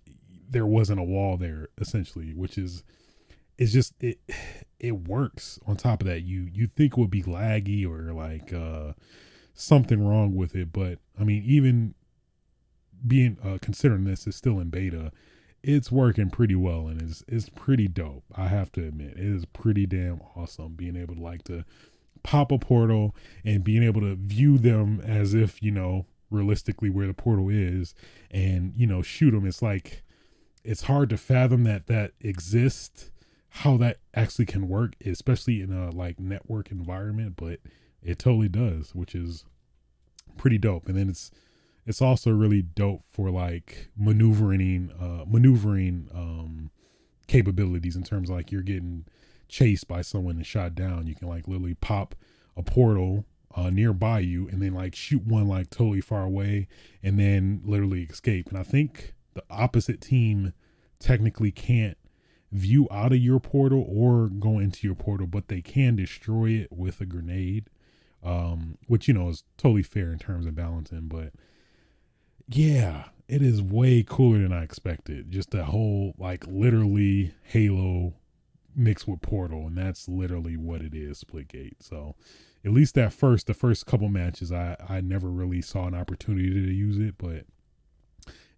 there wasn't a wall there essentially which is it's just it it works on top of that you you think would be laggy or like uh something wrong with it but i mean even being uh considering this is still in beta it's working pretty well and it's it's pretty dope. I have to admit, it is pretty damn awesome being able to like to pop a portal and being able to view them as if you know realistically where the portal is and you know shoot them. It's like it's hard to fathom that that exists, how that actually can work, especially in a like network environment, but it totally does, which is pretty dope. And then it's it's also really dope for like maneuvering uh maneuvering um capabilities in terms of like you're getting chased by someone and shot down you can like literally pop a portal uh nearby you and then like shoot one like totally far away and then literally escape and i think the opposite team technically can't view out of your portal or go into your portal but they can destroy it with a grenade um which you know is totally fair in terms of balancing but yeah, it is way cooler than I expected. Just that whole like literally Halo mixed with Portal, and that's literally what it is, Splitgate. So at least that first the first couple matches I I never really saw an opportunity to use it, but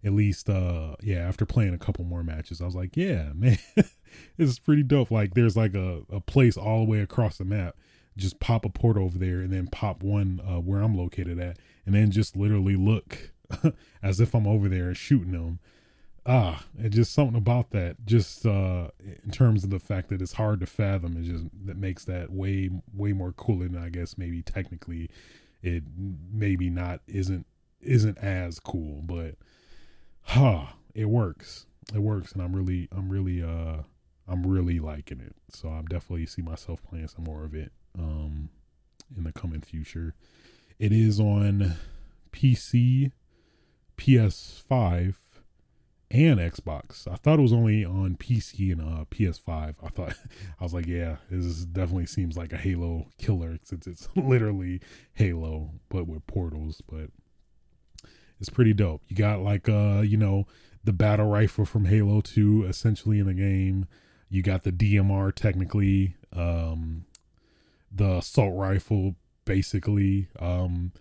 at least uh yeah, after playing a couple more matches, I was like, yeah, man, it's pretty dope. Like there's like a, a place all the way across the map. Just pop a portal over there and then pop one uh, where I'm located at, and then just literally look as if I'm over there shooting them. Ah, and just something about that, just uh, in terms of the fact that it's hard to fathom, it just that makes that way way more cooler than I guess maybe technically it maybe not isn't isn't as cool, but huh, it works. It works, and I'm really I'm really uh I'm really liking it. So I'm definitely see myself playing some more of it um in the coming future. It is on PC PS5 and Xbox. I thought it was only on PC and uh, PS5. I thought I was like, yeah, this definitely seems like a Halo killer since it's literally Halo but with portals. But it's pretty dope. You got like uh, you know, the battle rifle from Halo 2 essentially in the game. You got the DMR technically, um, the assault rifle basically. Um,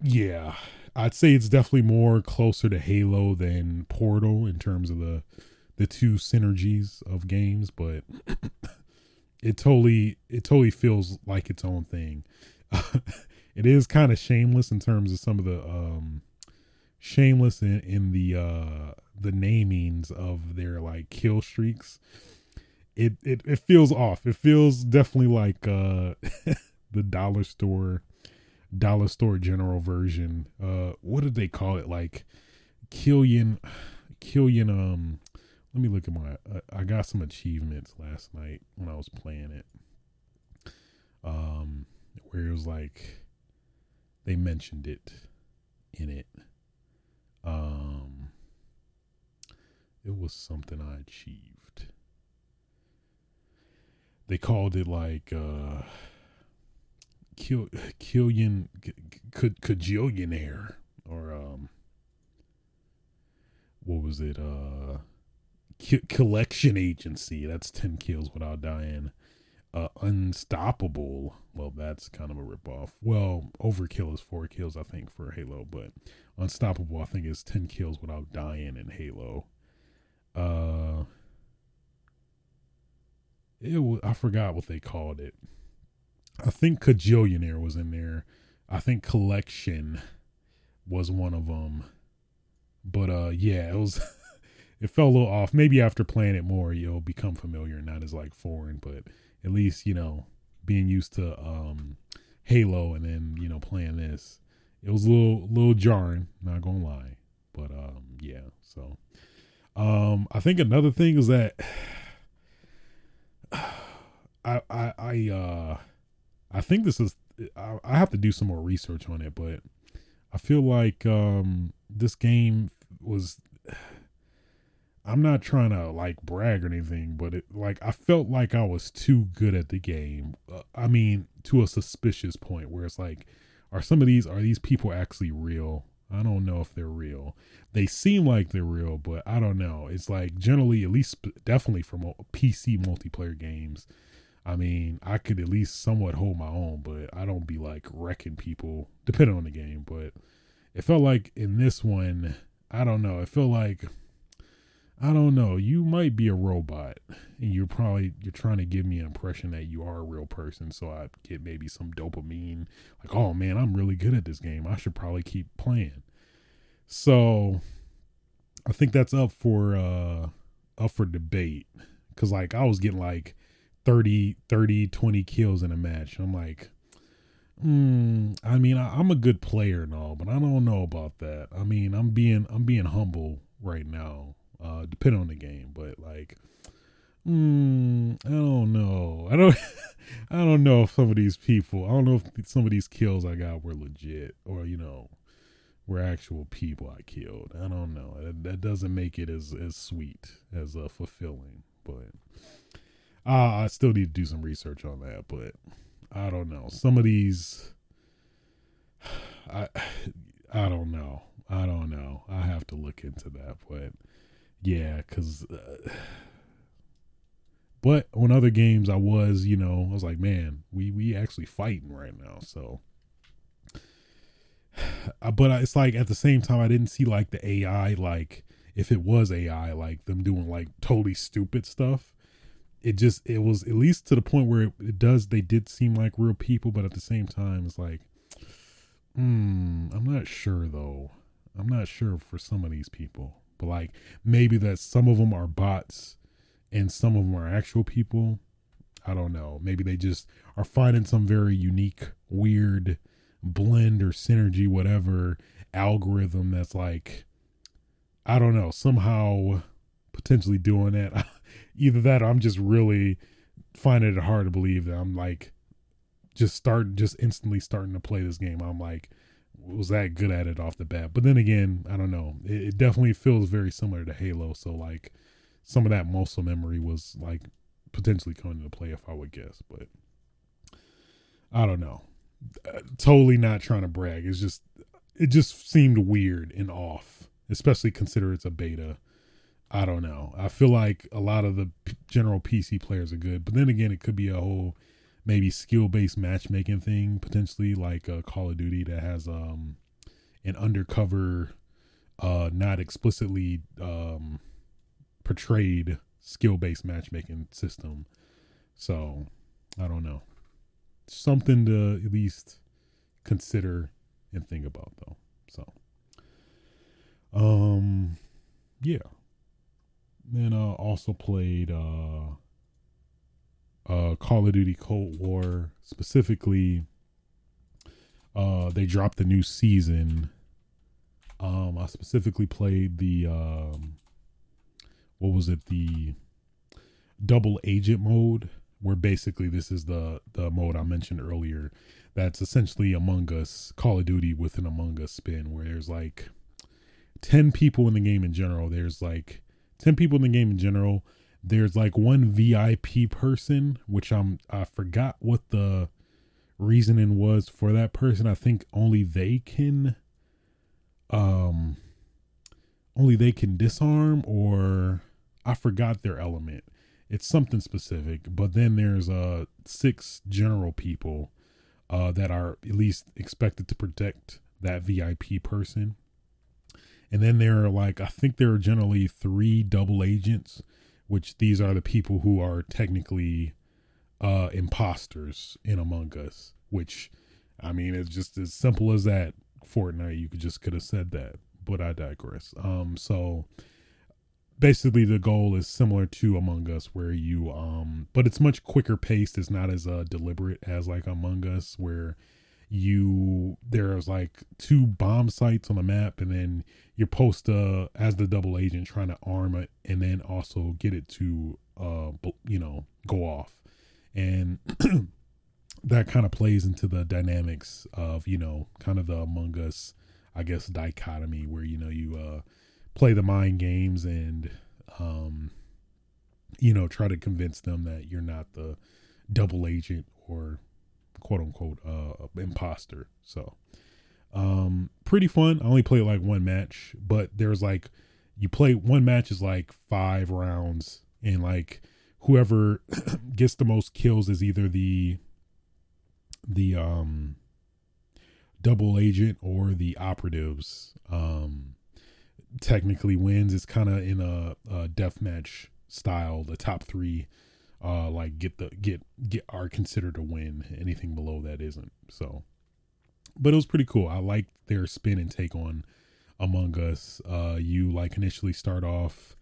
yeah, I'd say it's definitely more closer to Halo than Portal in terms of the the two synergies of games, but it totally it totally feels like its own thing. it is kind of shameless in terms of some of the um shameless in, in the uh the namings of their like kill streaks. it, it it feels off. It feels definitely like uh the dollar store dollar store general version. Uh what did they call it? Like Killian Killian um let me look at my uh, I got some achievements last night when I was playing it. Um where it was like they mentioned it in it. Um it was something I achieved. They called it like uh Kill Killian could Kajillionaire or um what was it uh collection agency that's 10 kills without dying uh unstoppable well that's kind of a ripoff. Well overkill is four kills i think for halo but unstoppable i think is 10 kills without dying in halo. Uh it was, i forgot what they called it. I think Kajillionaire was in there. I think collection was one of them but uh yeah it was it felt a little off. Maybe after playing it more you'll become familiar not as like foreign but at least you know being used to um halo and then you know playing this. It was a little little jarring not gonna lie but um yeah so um, I think another thing is that I I I uh I think this is I, I have to do some more research on it, but I feel like um this game was I'm not trying to like brag or anything, but it like I felt like I was too good at the game. Uh, I mean, to a suspicious point where it's like, are some of these are these people actually real? I don't know if they're real. They seem like they're real, but I don't know. It's like generally, at least definitely from PC multiplayer games. I mean, I could at least somewhat hold my own, but I don't be like wrecking people depending on the game. But it felt like in this one, I don't know. It felt like I don't know. You might be a robot, and you're probably you're trying to give me an impression that you are a real person. So I get maybe some dopamine, like, oh man, I'm really good at this game. I should probably keep playing. So I think that's up for uh up for debate because like I was getting like 30, 30, 20 kills in a match. I'm like, mm, I mean, I, I'm a good player and all, but I don't know about that. I mean, I'm being I'm being humble right now uh, depending on the game. But like, mm, I don't know. I don't. I don't know if some of these people. I don't know if some of these kills I got were legit or you know were actual people I killed. I don't know. That, that doesn't make it as as sweet as uh, fulfilling. But uh, I still need to do some research on that. But I don't know. Some of these. I I don't know. I don't know. I have to look into that, but yeah, because. Uh, but on other games, I was, you know, I was like, man, we we actually fighting right now. So, but it's like at the same time, I didn't see like the AI, like if it was AI, like them doing like totally stupid stuff. It just it was at least to the point where it, it does. They did seem like real people, but at the same time, it's like, hmm, I'm not sure though. I'm not sure for some of these people but like maybe that some of them are bots and some of them are actual people. I don't know. Maybe they just are finding some very unique, weird blend or synergy, whatever algorithm that's like, I don't know, somehow potentially doing that. Either that or I'm just really finding it hard to believe that I'm like just start just instantly starting to play this game. I'm like, was that good at it off the bat. But then again, I don't know. It, it, definitely feels very similar to Halo. So like some of that muscle memory was like potentially coming into play if I would guess. But I don't know. Uh, totally not trying to brag. It's just it just seemed weird and off, especially consider it's a beta. I don't know. I feel like a lot of the p- general PC players are good, but then again, it could be a whole maybe skill based matchmaking thing potentially like uh, Call of Duty that has um an undercover uh not explicitly um portrayed skill based matchmaking system. So I don't know. Something to at least consider and think about though. So um yeah. Then uh also played uh uh, Call of Duty Cold War. Specifically, uh, they dropped the new season. Um, I specifically played the um, what was it? The double agent mode, where basically this is the the mode I mentioned earlier. That's essentially Among Us, Call of Duty with an Among Us spin, where there's like ten people in the game in general. There's like ten people in the game in general there's like one VIP person, which I'm I forgot what the reasoning was for that person. I think only they can um only they can disarm or I forgot their element. It's something specific. But then there's uh six general people uh that are at least expected to protect that VIP person. And then there are like I think there are generally three double agents which these are the people who are technically uh imposters in Among Us, which I mean it's just as simple as that. Fortnite, you could just could have said that, but I digress. Um so basically the goal is similar to Among Us where you um but it's much quicker paced, it's not as uh deliberate as like Among Us where you there's like two bomb sites on the map and then you're post uh as the double agent trying to arm it and then also get it to uh you know go off. And that kind of plays into the dynamics of you know kind of the among us i guess dichotomy where you know you uh play the mind games and um you know try to convince them that you're not the double agent or quote unquote uh imposter. So um pretty fun. I only played like one match, but there's like you play one match is like five rounds and like whoever gets the most kills is either the the um double agent or the operatives um technically wins it's kind of in a, a death match style the top three uh like get the get get are considered a win. Anything below that isn't. So but it was pretty cool. I liked their spin and take on among us. Uh you like initially start off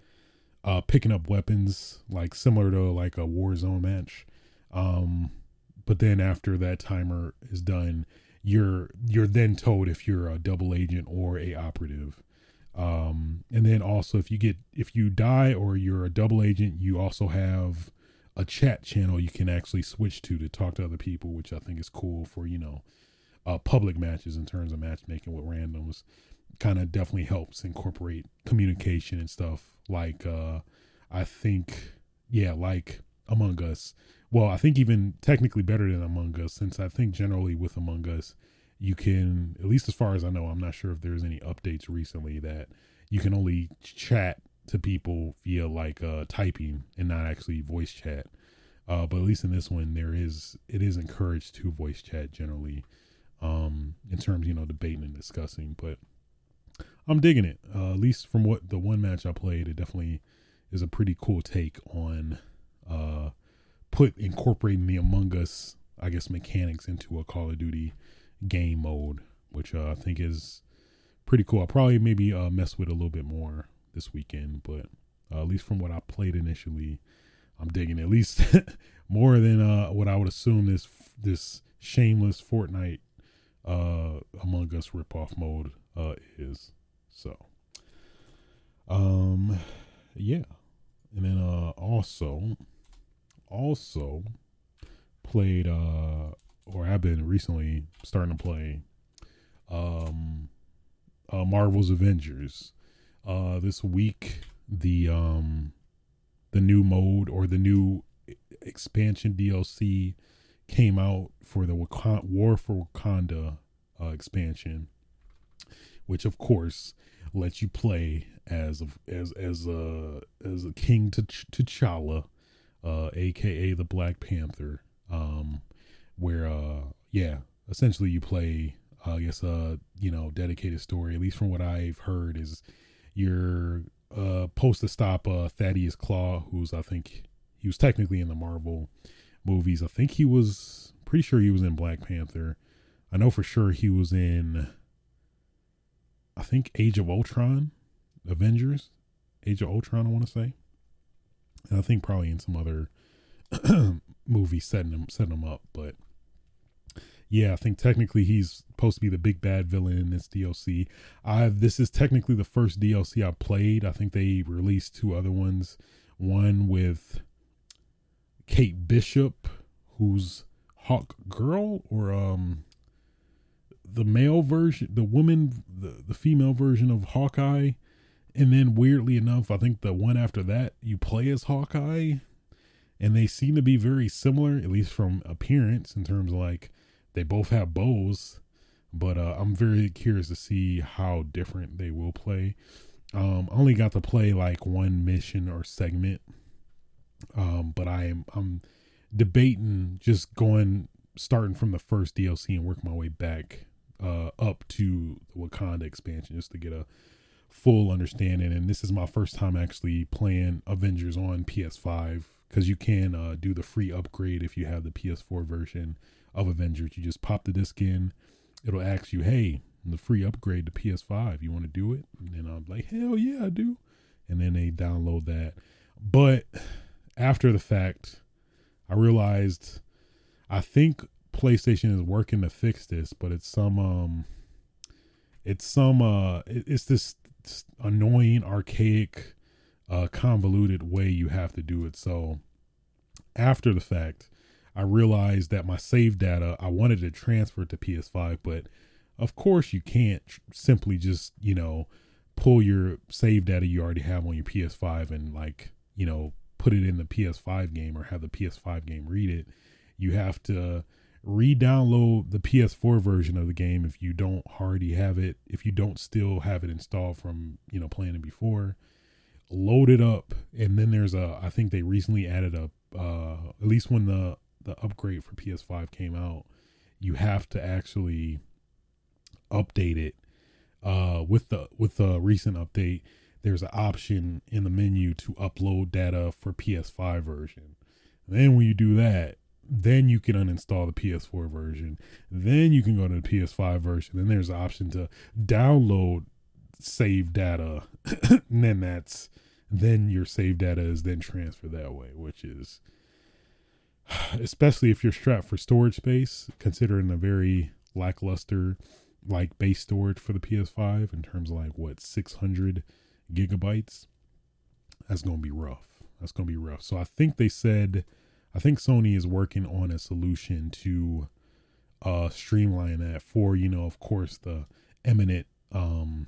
uh picking up weapons like similar to like a warzone match. Um but then after that timer is done you're you're then told if you're a double agent or a operative. Um and then also if you get if you die or you're a double agent you also have a chat channel you can actually switch to to talk to other people, which I think is cool for you know uh, public matches in terms of matchmaking with randoms. Kind of definitely helps incorporate communication and stuff. Like uh, I think, yeah, like Among Us. Well, I think even technically better than Among Us, since I think generally with Among Us, you can, at least as far as I know, I'm not sure if there's any updates recently that you can only chat to people via like uh, typing and not actually voice chat. Uh, but at least in this one, there is it is encouraged to voice chat generally, um, in terms you know debating and discussing. But I'm digging it. Uh, at least from what the one match I played, it definitely is a pretty cool take on uh, put incorporating the Among Us, I guess, mechanics into a Call of Duty game mode, which uh, I think is pretty cool. I'll probably maybe uh, mess with a little bit more this weekend, but uh, at least from what I played initially, I'm digging at least more than uh, what I would assume this this shameless Fortnite uh, Among Us ripoff mode uh, is. So, um, yeah, and then uh, also, also played uh, or I've been recently starting to play um, uh, Marvel's Avengers uh, this week the um the new mode or the new expansion DLC came out for the Wakanda, War for Wakanda uh, expansion, which of course lets you play as a, as as a as a King T'Challa, uh, aka the Black Panther, um, where uh yeah, essentially you play uh, I guess uh you know dedicated story. At least from what I've heard is you're uh, supposed to stop uh, Thaddeus Klaue, who's I think he was technically in the Marvel movies. I think he was pretty sure he was in Black Panther. I know for sure he was in. I think Age of Ultron, Avengers, Age of Ultron. I want to say, and I think probably in some other movie setting him setting him up. But yeah, I think technically he's supposed to be the big bad villain in this DLC. I this is technically the first DLC I played. I think they released two other ones. One with Kate Bishop, who's Hawk Girl, or um the male version, the woman, the, the female version of Hawkeye. And then weirdly enough, I think the one after that you play as Hawkeye. And they seem to be very similar, at least from appearance, in terms of like they both have bows. But uh, I'm very curious to see how different they will play. Um, I only got to play like one mission or segment. Um, but I am I'm debating just going starting from the first DLC and work my way back uh, up to the Wakanda expansion just to get a full understanding. And this is my first time actually playing Avengers on PS5 because you can uh, do the free upgrade if you have the PS4 version of Avengers. You just pop the disc in, it'll ask you, hey, the free upgrade to PS5, you want to do it? And then I'm like, hell yeah, I do. And then they download that. But after the fact, I realized I think PlayStation is working to fix this, but it's some um it's some uh it's this annoying archaic uh convoluted way you have to do it. So after the fact, I realized that my save data I wanted to transfer to PS5, but of course you can't simply just, you know, pull your save data you already have on your PS5 and like, you know, put it in the PS5 game or have the PS5 game read it. You have to re-download the PS4 version of the game if you don't already have it, if you don't still have it installed from, you know, playing it before. Load it up and then there's a I think they recently added a uh at least when the the upgrade for PS5 came out, you have to actually update it uh with the with the recent update there's an option in the menu to upload data for PS5 version. Then when you do that, then you can uninstall the PS4 version. Then you can go to the PS5 version. Then there's an option to download save data. and then that's then your save data is then transferred that way, which is especially if you're strapped for storage space, considering a very lackluster like base storage for the PS5 in terms of like what 600 gigabytes. That's going to be rough. That's going to be rough. So I think they said I think Sony is working on a solution to uh, streamline that for, you know, of course, the eminent um,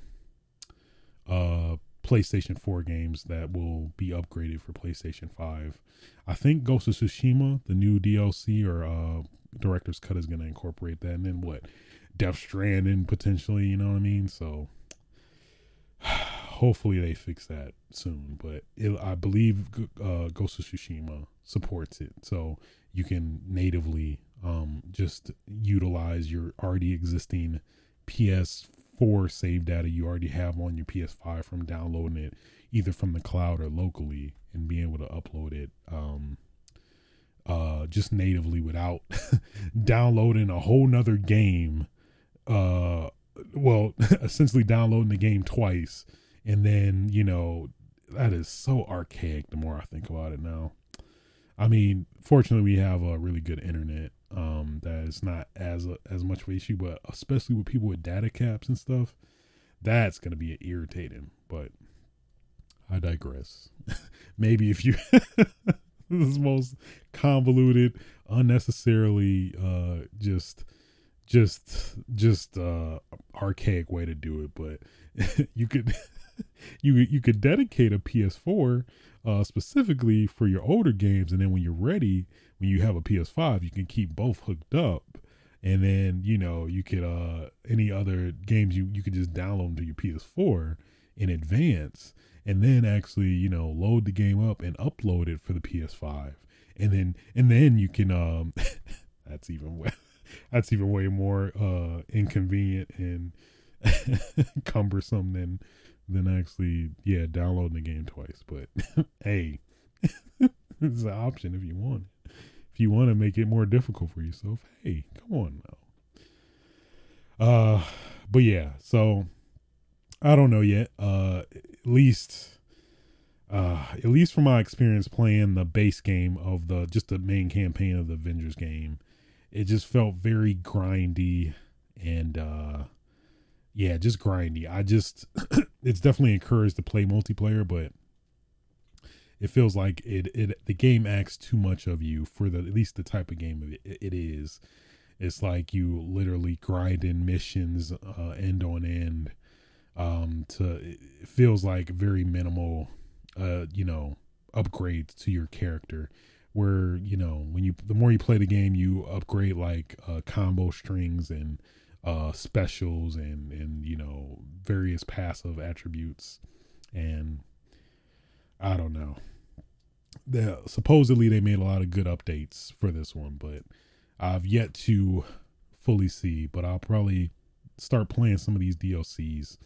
uh, PlayStation 4 games that will be upgraded for PlayStation 5. I think Ghost of Tsushima, the new DLC or uh, Director's Cut, is going to incorporate that. And then what? Death Stranding, potentially, you know what I mean? So hopefully they fix that soon. But it, I believe uh, Ghost of Tsushima supports it, so you can natively um, just utilize your already existing PS4 save data you already have on your PS5 from downloading it either from the cloud or locally and being able to upload it um, uh, just natively without downloading a whole nother game uh, well essentially downloading the game twice and then, you know, that is so archaic the more I think about it now. I mean, fortunately, we have a really good internet um, that is not as a, as much of an issue, but especially with people with data caps and stuff, that's to be irritating. But I digress. Maybe if you this most convoluted, unnecessarily uh, just just just uh, archaic way to do it, but you could you you could dedicate a PS4 uh, specifically for your older games, and then when you're ready, when you have a PS5, you can keep both hooked up, and then you know you could uh, any other games you you could just download to your PS4 in advance, and then actually you know load the game up and upload it for the PS5, and then and then you can um that's even way that's even way more uh inconvenient and cumbersome than than actually, yeah, downloading the game twice. But hey, it's an option if you want. You want to make it more difficult for yourself, hey, come on now. Uh, but yeah, so I don't know yet. Uh, at least uh, at least from my experience playing the base game of the just the main campaign of the Avengers game, it just felt very grindy and uh, yeah, just grindy. I just it's definitely encouraged to play multiplayer, but it feels like it it the game asks too much of you for the at least the type of game it, it is. It's like you literally grinding missions uh, end on end. Um, to it feels like very minimal, uh, you know, upgrades to your character. Where you know when you the more you play the game, you upgrade like uh, combo strings and uh, specials and and you know various passive attributes and I don't know. The, supposedly they made a lot of good updates for this one, but I've yet to fully see. But I'll probably start playing some of these DLCs,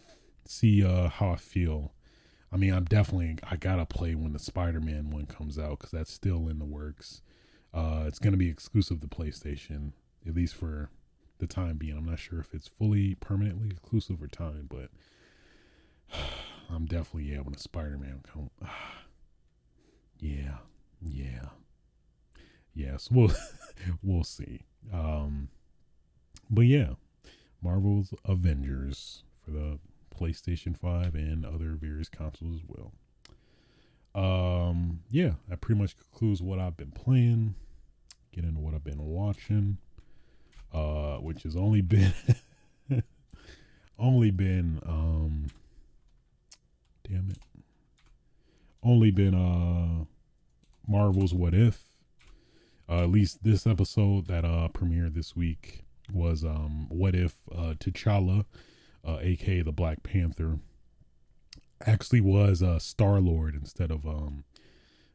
see uh, how I feel. I mean, I'm definitely I gotta play when the Spider-Man one comes out because that's still in the works. Uh, it's gonna be exclusive to PlayStation, at least for the time being. I'm not sure if it's fully permanently exclusive or time, but I'm definitely yeah when a Spider-Man come. yeah, yeah, yes. We'll we'll see. Um, but yeah, Marvel's Avengers for the PlayStation Five and other various consoles as well. Um, yeah, that pretty much concludes what I've been playing. Get into what I've been watching uh, which has only been only been um, damn it, only been uh, Marvel's What If. Uh, at least this episode that uh premiered this week was um What If uh, T'Challa, uh, aka the Black Panther, actually was uh Star Lord instead of um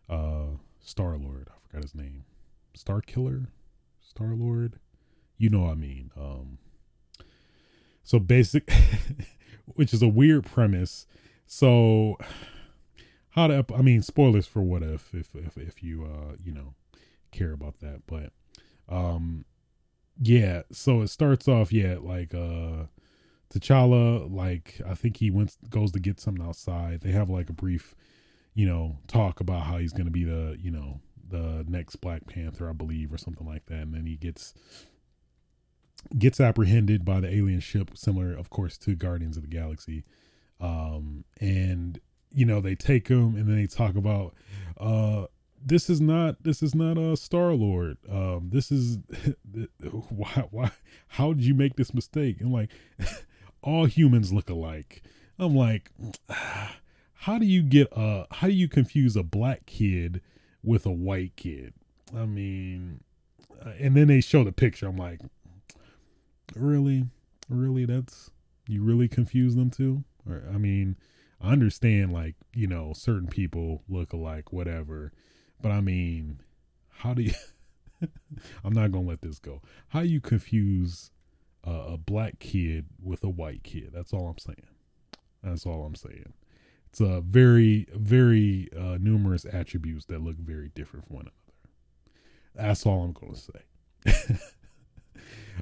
uh Star Lord. I forgot his name. Star Killer, Star Lord you know what I mean. Um, so basic, which is a weird premise. So how to, I mean, spoilers for what if, if, if, if you, uh, you know, care about that, but, um, yeah, so it starts off, yeah, like, uh, T'Challa, like, I think he went, goes to get something outside. They have like a brief, you know, talk about how he's to be the, you know, the next Black Panther, I believe, or something like that. And then he gets gets apprehended by the alien ship, similar, of course, to Guardians of the Galaxy. Um, and you know they take him, and then they talk about, uh, this is not this is not a Star Lord. Um, this is why why how did you make this mistake? And like, all humans look alike. I'm like, how do you get a how do you confuse a black kid with a white kid? I mean, uh, and then they show the picture. I'm like, really, really, that's you really confuse them too. Or I mean, I understand like you know certain people look alike, whatever, but I mean, how do you? I'm not gonna let this go. How you confuse uh, a black kid with a white kid? That's all I'm saying. That's all I'm saying. It's a very, very uh, numerous attributes that look very different from one another. That's all I'm gonna say.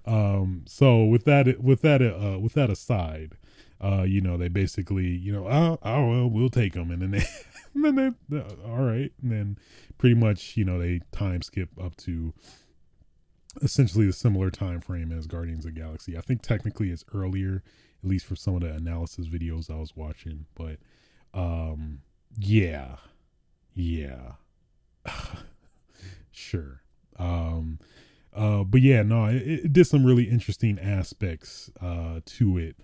Um, so with that, with that, uh, with that aside, uh, you know, they basically, you know, oh, oh well, we'll take them, and then they, and then they, all right, and then pretty much, you know, they time skip up to essentially a similar time frame as Guardians of Galaxy. I think technically it's earlier, at least for some of the analysis videos I was watching, but um, yeah, yeah, sure. Um, uh, but yeah, no, it, it, did some really interesting aspects uh, to it.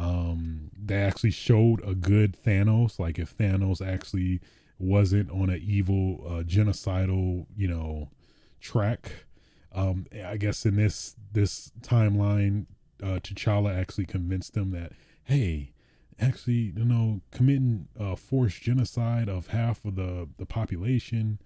Um, they actually showed a good Thanos, like if Thanos actually wasn't on an evil, uh, genocidal, you know, track. Um, I guess in this this timeline, uh, T'Challa actually convinced them that, hey, actually, you know, committing uh, forced genocide of half of the the population.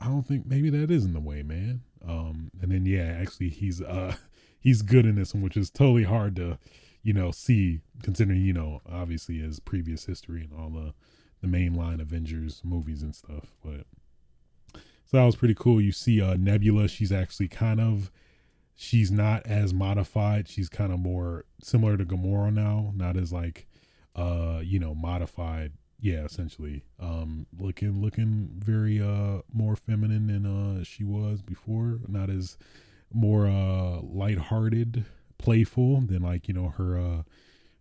I don't think maybe that isn't the way, man. Um, and then yeah, actually he's uh he's good in this one, which is totally hard to, you know, see considering, you know, obviously his previous history and all the the mainline Avengers movies and stuff. But so that was pretty cool. You see uh Nebula, she's actually kind of she's not as modified. She's kind of more similar to Gamora now, not as like uh, you know, modified yeah, essentially. Um, looking looking very uh more feminine than uh she was before. Not as more uh lighthearted, playful than like you know her uh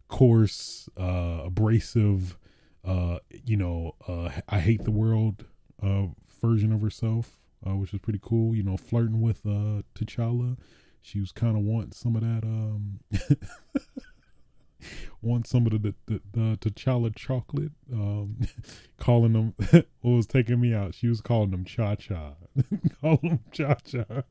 coarse, uh abrasive, uh you know uh I hate the world uh version of herself, uh, which is pretty cool. You know, flirting with uh T'Challa. She was kind of wanting some of that um. want some of the the, the, the T'Challa chocolate. Um, calling them what was taking me out. She was calling them cha cha, calling them cha cha.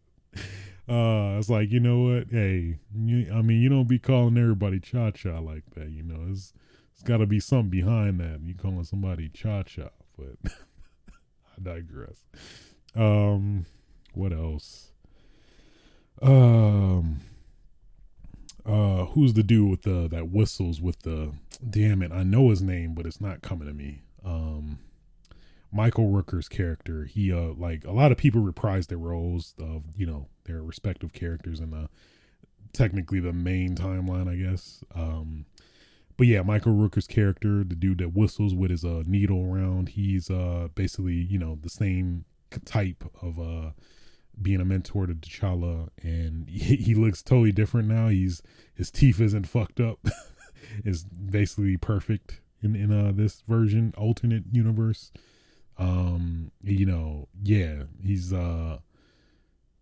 Uh, it's like you know what? Hey, you, I mean, you don't be calling everybody cha cha like that. You know, it's it's got to be something behind that. You calling somebody cha cha, but I digress. Um, what else? Um uh who's the dude with the that whistles with the damn it i know his name but it's not coming to me um michael rooker's character he uh like a lot of people reprise their roles of you know their respective characters in the technically the main timeline i guess um but yeah michael rooker's character the dude that whistles with his uh needle around he's uh basically you know the same type of uh being a mentor to T'Challa, and he, he looks totally different now. He's his teeth isn't fucked up. is basically perfect in in uh, this version, alternate universe. Um, you know, yeah, he's uh,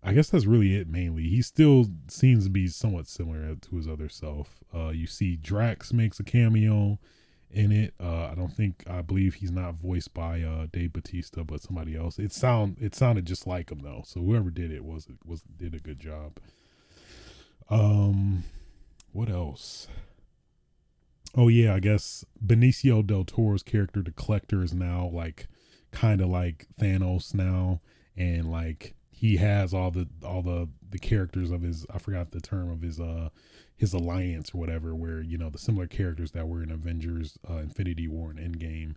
I guess that's really it mainly. He still seems to be somewhat similar to his other self. Uh, you see Drax makes a cameo in it. Uh, I don't think I believe he's not voiced by uh, Dave Bautista, but somebody else. It sound it sounded just like him though. So whoever did it was was did a good job. Um, what else? Oh yeah, I guess Benicio del Toro's character, the Collector, is now like kind of like Thanos now, and like he has all the all the the characters of his I forgot the term of his uh his alliance or whatever, where you know the similar characters that were in Avengers, uh, Infinity War, and Endgame.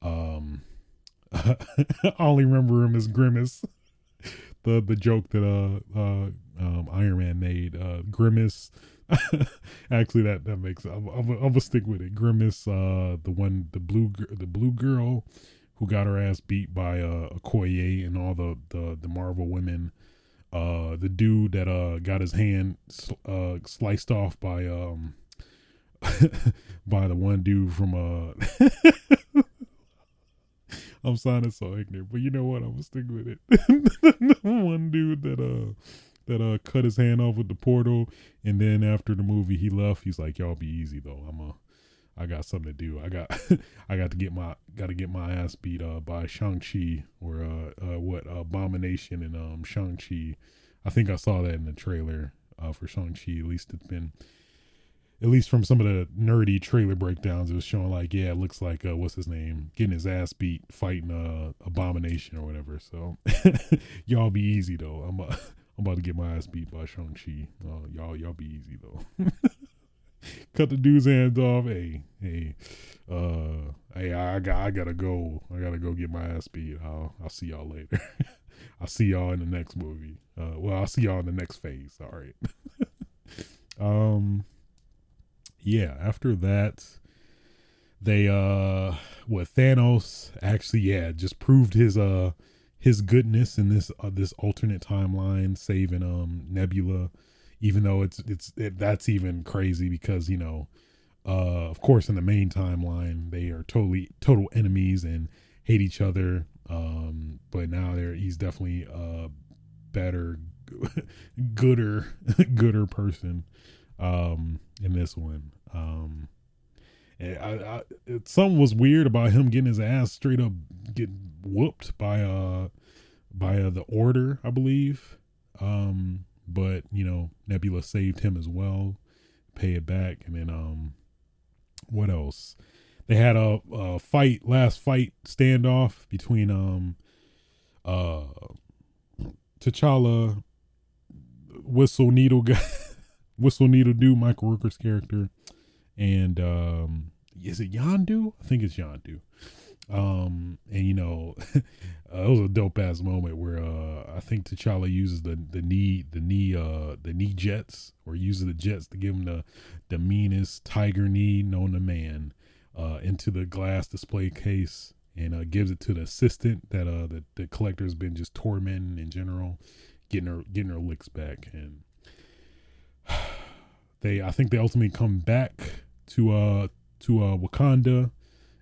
Um, I only remember him as Grimace. the the joke that uh uh um, Iron Man made. Uh, Grimace. Actually, that that makes I'm, I'm, I'm gonna stick with it. Grimace, uh, the one, the blue, the blue girl who got her ass beat by uh Okoye and all the the the Marvel women uh the dude that uh got his hand uh sliced off by um by the one dude from uh I'm sounding so ignorant, but you know what? I'm gonna stick with it. the one dude that uh that uh cut his hand off with the portal, and then after the movie he left. He's like, "Y'all be easy though. I'm a, I got something to do. I got, I got to get my, got to get my ass beat uh by Shang Chi or uh, uh what Abomination and um Shang Chi. I think I saw that in the trailer uh for Shang Chi. At least it's been, at least from some of the nerdy trailer breakdowns, it was showing like, yeah, it looks like uh what's his name getting his ass beat fighting uh Abomination or whatever. So y'all be easy though. I'm. Uh, I'm about to get my ass beat by Shang Chi. Uh, y'all, y'all be easy though. Cut the dude's hands off. Hey, hey, uh, hey, I, got, I gotta go. I gotta go get my ass beat. I'll, I'll see y'all later. I'll see y'all in the next movie. Uh, well, I'll see y'all in the next phase. All right. um, yeah. After that, they uh, what Thanos actually, yeah, just proved his uh his goodness in this uh, this alternate timeline, saving um Nebula, even though it's it's it, that's even crazy because you know, uh, of course in the main timeline they are totally total enemies and hate each other. Um, but now they're he's definitely a better, gooder, gooder person, um, in this one. Um, I, I, something was weird about him getting his ass straight up getting whooped by uh by uh, the order, I believe. Um, but you know, Nebula saved him as well, pay it back, and then um, what else? They had a, a fight, last fight standoff between um, uh, T'Challa, Whistle Needle guy, Whistle Needle dude, Michael Rooker's character, and um, is it Yondu? I think it's Yondu. Um, and you know, uh, it was a dope ass moment where uh, I think T'Challa uses the the knee the knee uh the knee jets or uses the jets to give him the the meanest tiger knee known to man. uh, into the glass display case and uh, gives it to the assistant that uh the, the collector's been just tormenting in general, getting her getting her licks back, and they I think they ultimately come back to uh to uh Wakanda,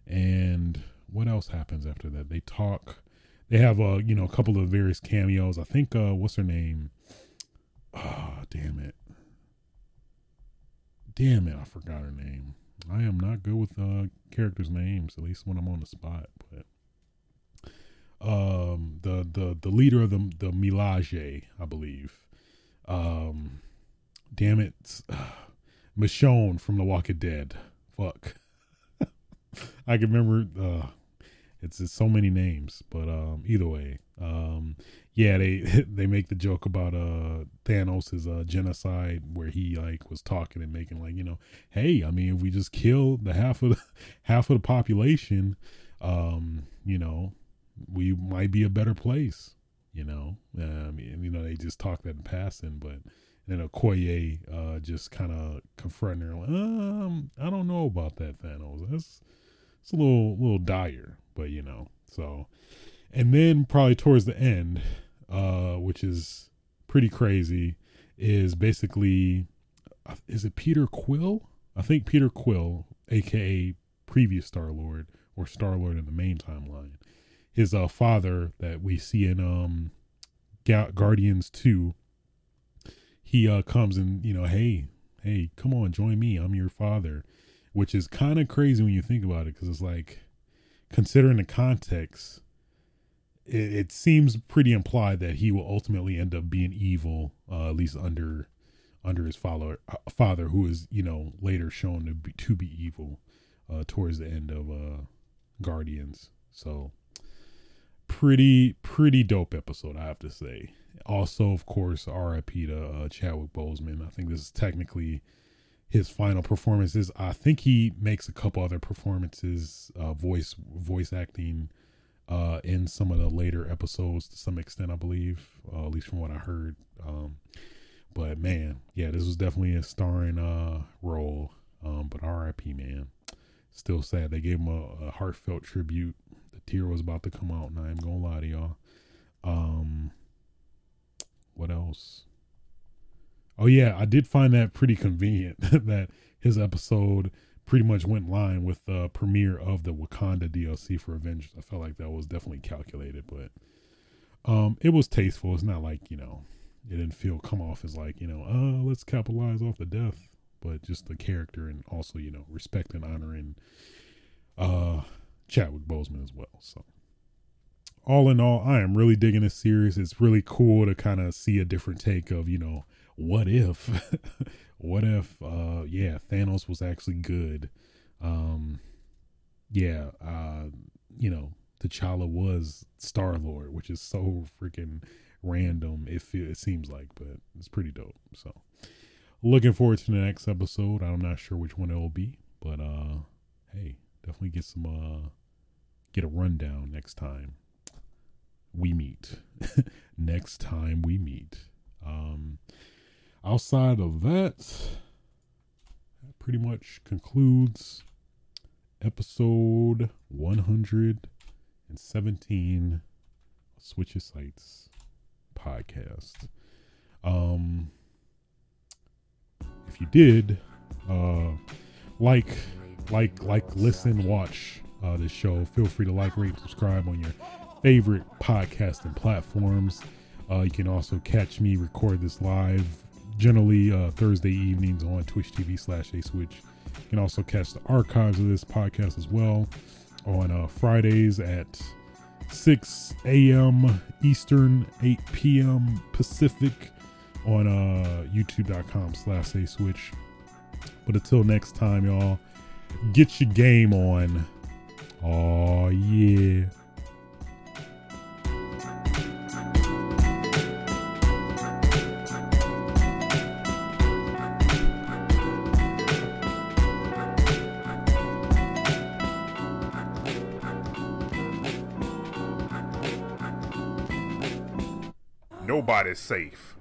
and what else happens after that? They talk. They have uh you know a couple of various cameos. I think uh what's her name? Oh damn it, damn it! I forgot her name. I am not good with uh characters' names, at least when I'm on the spot. But um, the the the leader of the the Milaje, I believe. Um, damn it, Michonne from The Walking Dead. Fuck, I can remember. Uh, it's, it's so many names, but um, either way, um, yeah, they they make the joke about uh Thanos' uh genocide where he like was talking and making like you know, hey, I mean, if we just kill the half of the half of the population, um, you know, we might be a better place, you know. Um, and you know they just talk that in passing, but then Okoye uh just kind of confronting her like, um, I don't know about that Thanos. That's it's a little little dire, but you know, so and then probably towards the end, uh, which is pretty crazy, is basically is it Peter Quill? I think Peter Quill, aka previous Star Lord or Star Lord in the main timeline, his uh father that we see in um Ga- Guardians two. He uh comes and you know, hey, hey, come on, join me. I'm your father, which is kind of crazy when you think about it because it's like considering the context it, it, seems pretty implied that he will ultimately end up being evil, uh, at least under under his father, uh, father, who is you know later shown to be to be evil uh, towards the end of uh, Guardians. So pretty pretty dope episode, I have to say. Also, of course, R.I.P. to uh, Chadwick Boseman. I think this is technically his final performances. I think he makes a couple other performances, uh, voice voice acting uh, in some of the later episodes to some extent, I believe, uh, at least from what I heard. Um, but man, yeah, this was definitely a starring uh, role. Um, but R.I.P. Man, still sad. They gave him a, a, heartfelt tribute. The tear was about to come out, and I am gonna lie to y'all. Um, what else? Oh yeah, I did find that pretty convenient that his episode pretty much went in line with the premiere of the Wakanda DLC for Avengers. I felt like that was definitely calculated, but um, it was tasteful. It's not like you know, it didn't feel come off as like you know, uh, let's capitalize off the death, but just the character and also you know, respect and honoring uh Chadwick Boseman as well. So all in all, I am really digging this series. It's really cool to kind of see a different take of you know, what if what if uh yeah thanos was actually good. Um yeah uh you know t'challa was star lord which is so freaking random it, it seems like but it's pretty dope so. Looking forward to the next episode. I'm not sure which one it will be but uh hey definitely get some uh get a rundown next time we meet. Next time we meet. Um outside of that, that pretty much concludes episode 117 Switch Your Sights podcast. Um, if you did, uh, like, like, like, listen, watch uh, this show, feel free to like, rate, subscribe on your favorite podcasting platforms. Uh, you can also catch me record this live generally uh, Thursday evenings on Twitch TV slash A Switch. You can also catch the archives of this podcast as well on uh, Fridays at 6 a.m. Eastern, 8 p.m. Pacific on uh, youtube.com slash A Switch. But until next time, y'all, get your game on. Oh, yeah. Nobody's safe.